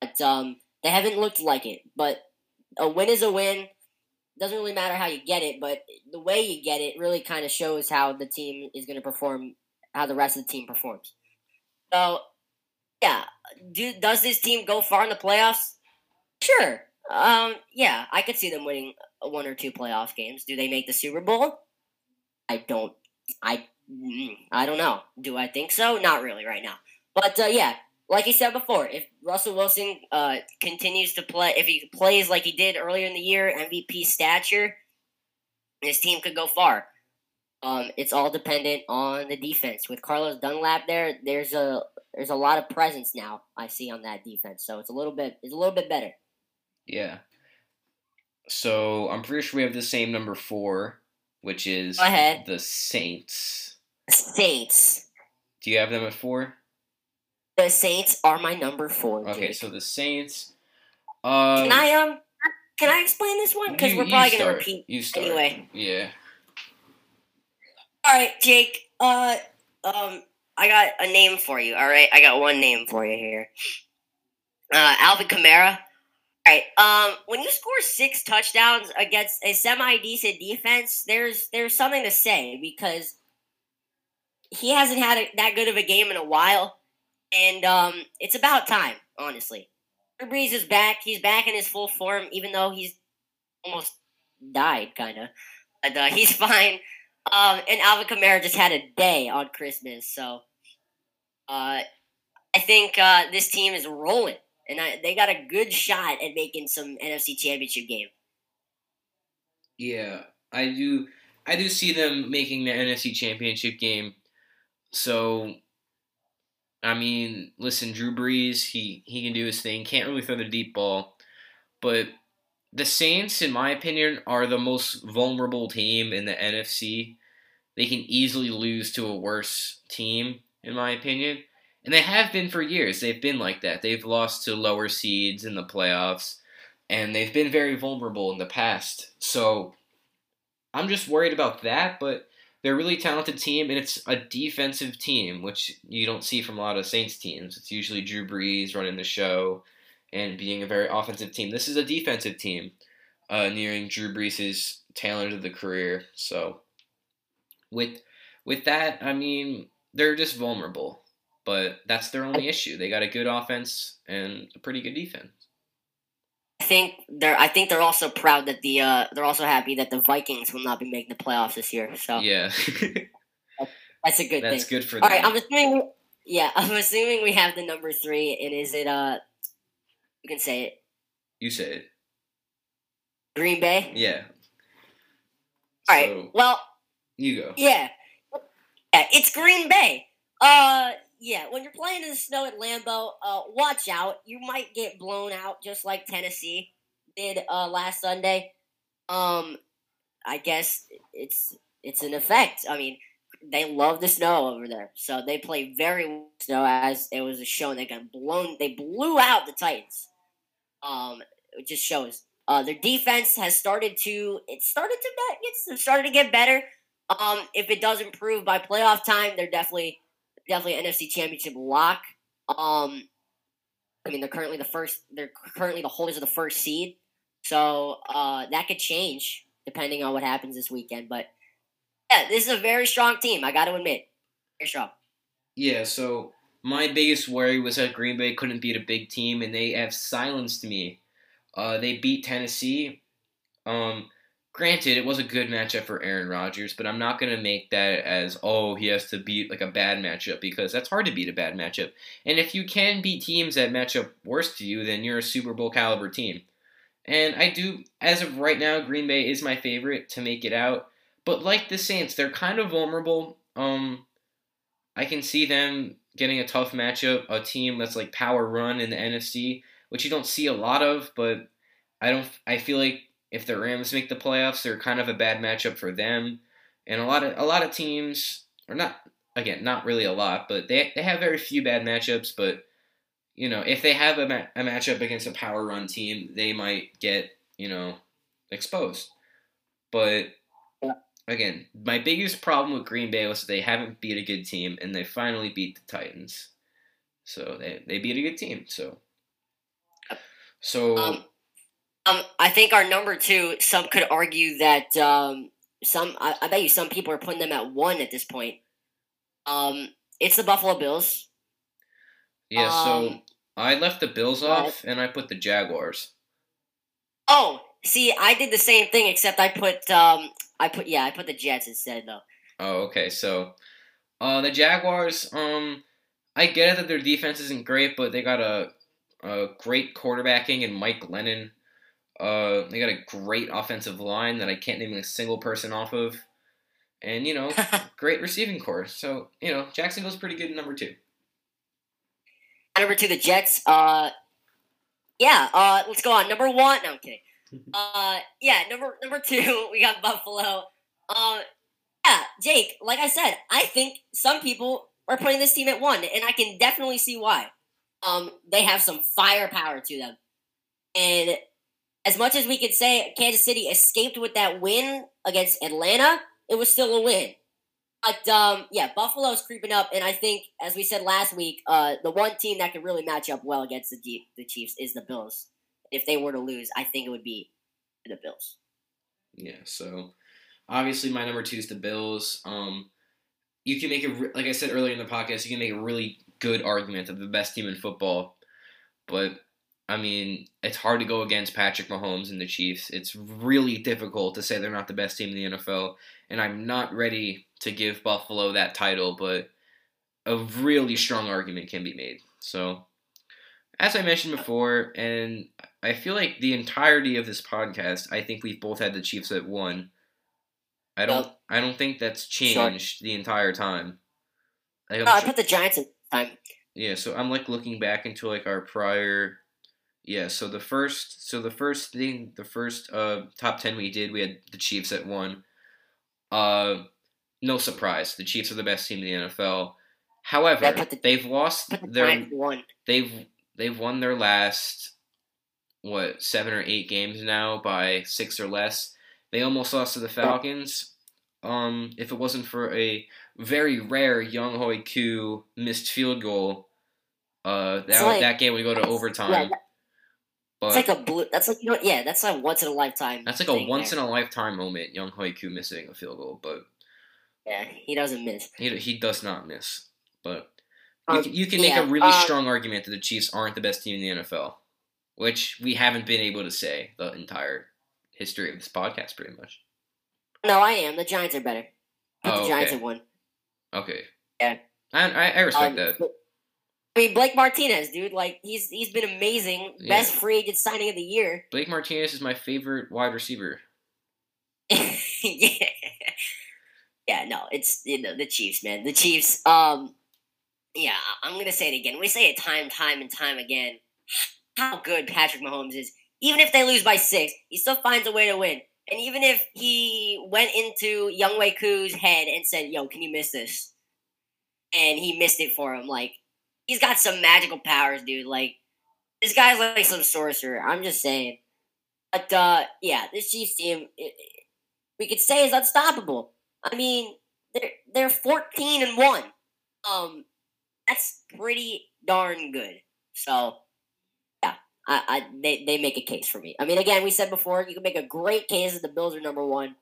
but um, they haven't looked like it. But a win is a win. Doesn't really matter how you get it, but the way you get it really kind of shows how the team is going to perform, how the rest of the team performs. So, yeah, do, does this team go far in the playoffs? Sure. Um, yeah, I could see them winning one or two playoff games. Do they make the Super Bowl? I don't. I mm, I don't know. Do I think so? Not really right now. But uh, yeah, like I said before, if Russell Wilson uh, continues to play, if he plays like he did earlier in the year, MVP stature, his team could go far. Um, it's all dependent on the defense. With Carlos Dunlap there, there's a there's a lot of presence now I see on that defense. So it's a little bit it's a little bit better. Yeah. So I'm pretty sure we have the same number four, which is Go ahead. the Saints. Saints. Do you have them at four? The Saints are my number four. Okay, Jake. so the Saints. Uh, can I um can I explain this one? Because we're probably gonna repeat You start. anyway. Yeah. All right, Jake. Uh, um, I got a name for you. All right, I got one name for you here. Uh, Alvin Kamara. Right. Um, when you score six touchdowns against a semi decent defense, there's there's something to say because he hasn't had a, that good of a game in a while, and um, it's about time, honestly. Brees is back. He's back in his full form, even though he's almost died, kind of. But uh, [laughs] he's fine. Um, and Alvin Kamara just had a day on Christmas, so uh, I think uh, this team is rolling, and I, they got a good shot at making some NFC Championship game. Yeah, I do. I do see them making the NFC Championship game. So, I mean, listen, Drew Brees, he he can do his thing. Can't really throw the deep ball, but the Saints, in my opinion, are the most vulnerable team in the NFC. They can easily lose to a worse team, in my opinion. And they have been for years. They've been like that. They've lost to lower seeds in the playoffs, and they've been very vulnerable in the past. So I'm just worried about that, but they're a really talented team, and it's a defensive team, which you don't see from a lot of Saints teams. It's usually Drew Brees running the show and being a very offensive team. This is a defensive team, uh, nearing Drew Brees' tail end of the career. So with with that, I mean they're just vulnerable, but that's their only issue. They got a good offense and a pretty good defense. I think they're. I think they're also proud that the. Uh, they're also happy that the Vikings will not be making the playoffs this year. So Yeah, [laughs] that's a good that's thing. good for All them. right, I'm assuming. Yeah, [laughs] I'm assuming we have the number three, and is it uh? You can say it. you say it. Green Bay. Yeah. All right. So, Well, you go. yeah, yeah, it's Green Bay. Uh, yeah. When you're playing in the snow at Lambeau, uh, watch out. You might get blown out, just like Tennessee did uh last Sunday. Um, I guess it's it's an effect. I mean, they love the snow over there, so they play very well snow. As it was a shown, they got blown. They blew out the Titans. Um, it just shows. Uh, their defense has started to. It started to get. Started to get better. Um, if it does improve by playoff time, they're definitely definitely NFC Championship lock. Um, I mean, they're currently the first. They're currently the holders of the first seed, so uh, that could change depending on what happens this weekend. But yeah, this is a very strong team. I got to admit, very strong. Yeah, so my biggest worry was that Green Bay couldn't beat a big team, and they have silenced me. Uh, they beat Tennessee. Um, granted, it was a good matchup for Aaron Rodgers, but I'm not going to make that as, oh, he has to beat like a bad matchup because that's hard to beat a bad matchup. And if you can beat teams that match up worse to you, then you're a Super Bowl caliber team. And I do, as of right now, Green Bay is my favorite to make it out. But like the Saints, they're kind of vulnerable. Um, I can see them getting a tough matchup, a team that's like power run in the NFC, which you don't see a lot of. But I don't. I feel like if the Rams make the playoffs, they're kind of a bad matchup for them. And a lot of a lot of teams, or not again, not really a lot, but they they have very few bad matchups. But you know, if they have a, ma- a matchup against a power run team, they might get you know exposed. But again, my biggest problem with Green Bay was they haven't beat a good team, and they finally beat the Titans. So they they beat a good team. So so. Um, um, I think our number two. Some could argue that um, some. I, I bet you some people are putting them at one at this point. Um, it's the Buffalo Bills. Yeah, so Um, I left the Bills off and I put the Jaguars. Oh, see, I did the same thing except I put um, I put yeah, I put the Jets instead though. Oh, okay. So, uh, the Jaguars. Um, I get it that their defense isn't great, but they got a a great quarterbacking and Mike Glennon. Uh, they got a great offensive line that I can't name a single person off of, and you know, [laughs] great receiving corps. So you know, Jacksonville's pretty good at number two. Number two, the Jets. Uh, yeah. Uh, let's go on. Number one. No, I'm kidding. [laughs] Uh, yeah. Number number two, [laughs] we got Buffalo. Uh, yeah, Jake. Like I said, I think some people are putting this team at one, and I can definitely see why. Um, they have some firepower to them, and as much as we could say Kansas City escaped with that win against Atlanta, it was still a win. But um, yeah, Buffalo's creeping up, and I think, as we said last week, uh, the one team that could really match up well against the the Chiefs is the Bills. If they were to lose, I think it would be the Bills. Yeah, so obviously my number two is the Bills. Um, you can make a like I said earlier in the podcast, you can make a really good argument of the best team in football, but I mean it's hard to go against Patrick Mahomes and the Chiefs. It's really difficult to say they're not the best team in the NFL, and I'm not ready to give Buffalo that title, but a really strong argument can be made. So. As I mentioned before, and I feel like the entirety of this podcast, I think we've both had the Chiefs at one. I don't. Yep. I don't think that's Sure. changed the entire time. Like, I'm uh, No, I put the Giants in time. yeah, so I'm like looking back into like our prior. Yeah, so the first, so the first thing, the first uh top ten we did, we had the Chiefs at one. Uh, no surprise, the Chiefs are the best team in the NFL. However, the- they've lost the their one. they've they've won their last what seven or eight games now by six or less. They almost lost to the Falcons. Um, if it wasn't for a very rare Younghoe Koo missed field goal, uh, that like- that game would go to Yeah, overtime. that- But it's like a blue. That's like you know, yeah, that's a once in a lifetime. that's like a once there. in a lifetime moment. Younghoe Koo missing a field goal, but Yeah, he doesn't miss. he he does not miss. But you, Um, can- you can make yeah, a really um, strong argument that the Chiefs aren't the best team in the NFL, which we haven't been able to say the entire history of this podcast, pretty much. No, I am. The Giants are better. Put Oh, the Giants okay. at one. Okay. Yeah. I I, respect Um, that. I mean, Blake Martinez, dude, like he's he's been amazing. Yeah. Best free agent signing of the year. [laughs] Blake Martinez is my favorite wide receiver. yeah. Yeah, no, it's you know the Chiefs, man. The Chiefs. Um, yeah, I'm gonna say it again. We say it time, time, and time again. How good Patrick Mahomes is. Even if they lose by six, he still finds a way to win. And even if he went into Younghoe Koo's head and said, "Yo, can you miss this?" and he missed it for him, like he's got some magical powers, dude. Like this guy's like some sorcerer. I'm just saying. But uh, yeah, this Chiefs team, it, it- we could say is unstoppable. I mean, they're they're 14 and one. Um, that's pretty darn good. So, yeah, I, I they they make a case for me. I mean, again, we said before you can make a great case that the Bills are number one,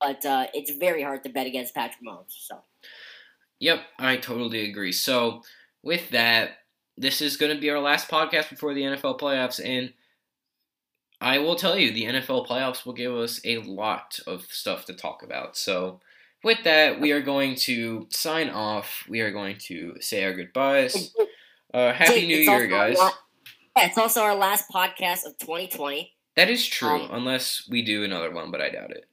but uh, it's very hard to bet against Patrick Mahomes. So, Yep, I totally agree. So with that, this is going to be our last podcast before the NFL playoffs, and I will tell you, the NFL playoffs will give us a lot of stuff to talk about. So, with that, we are going to sign off. We are going to say our goodbyes. Uh, happy New Year, guys. yeah, it's also our last podcast of 2020. That is true, Um, unless we do another one, but I doubt it.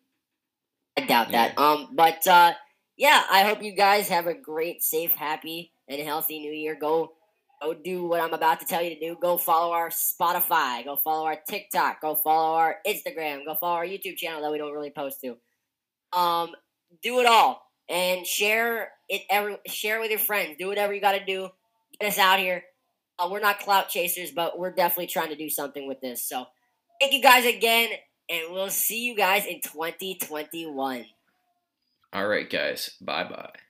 I doubt that. Um, but uh, yeah, I hope you guys have a great, safe, happy, and healthy New Year. Go, go do what I'm about to tell you to do. Go follow our Spotify. Go follow our TikTok. Go follow our Instagram. Go follow our YouTube channel that we don't really post to. Um, do it all and share it. Every share with your friends. Do whatever you got to do. Get us out here. Uh, we're not clout chasers, but we're definitely trying to do something with this. So, thank you guys again, and we'll see you guys in 2021. All right, guys. Bye bye.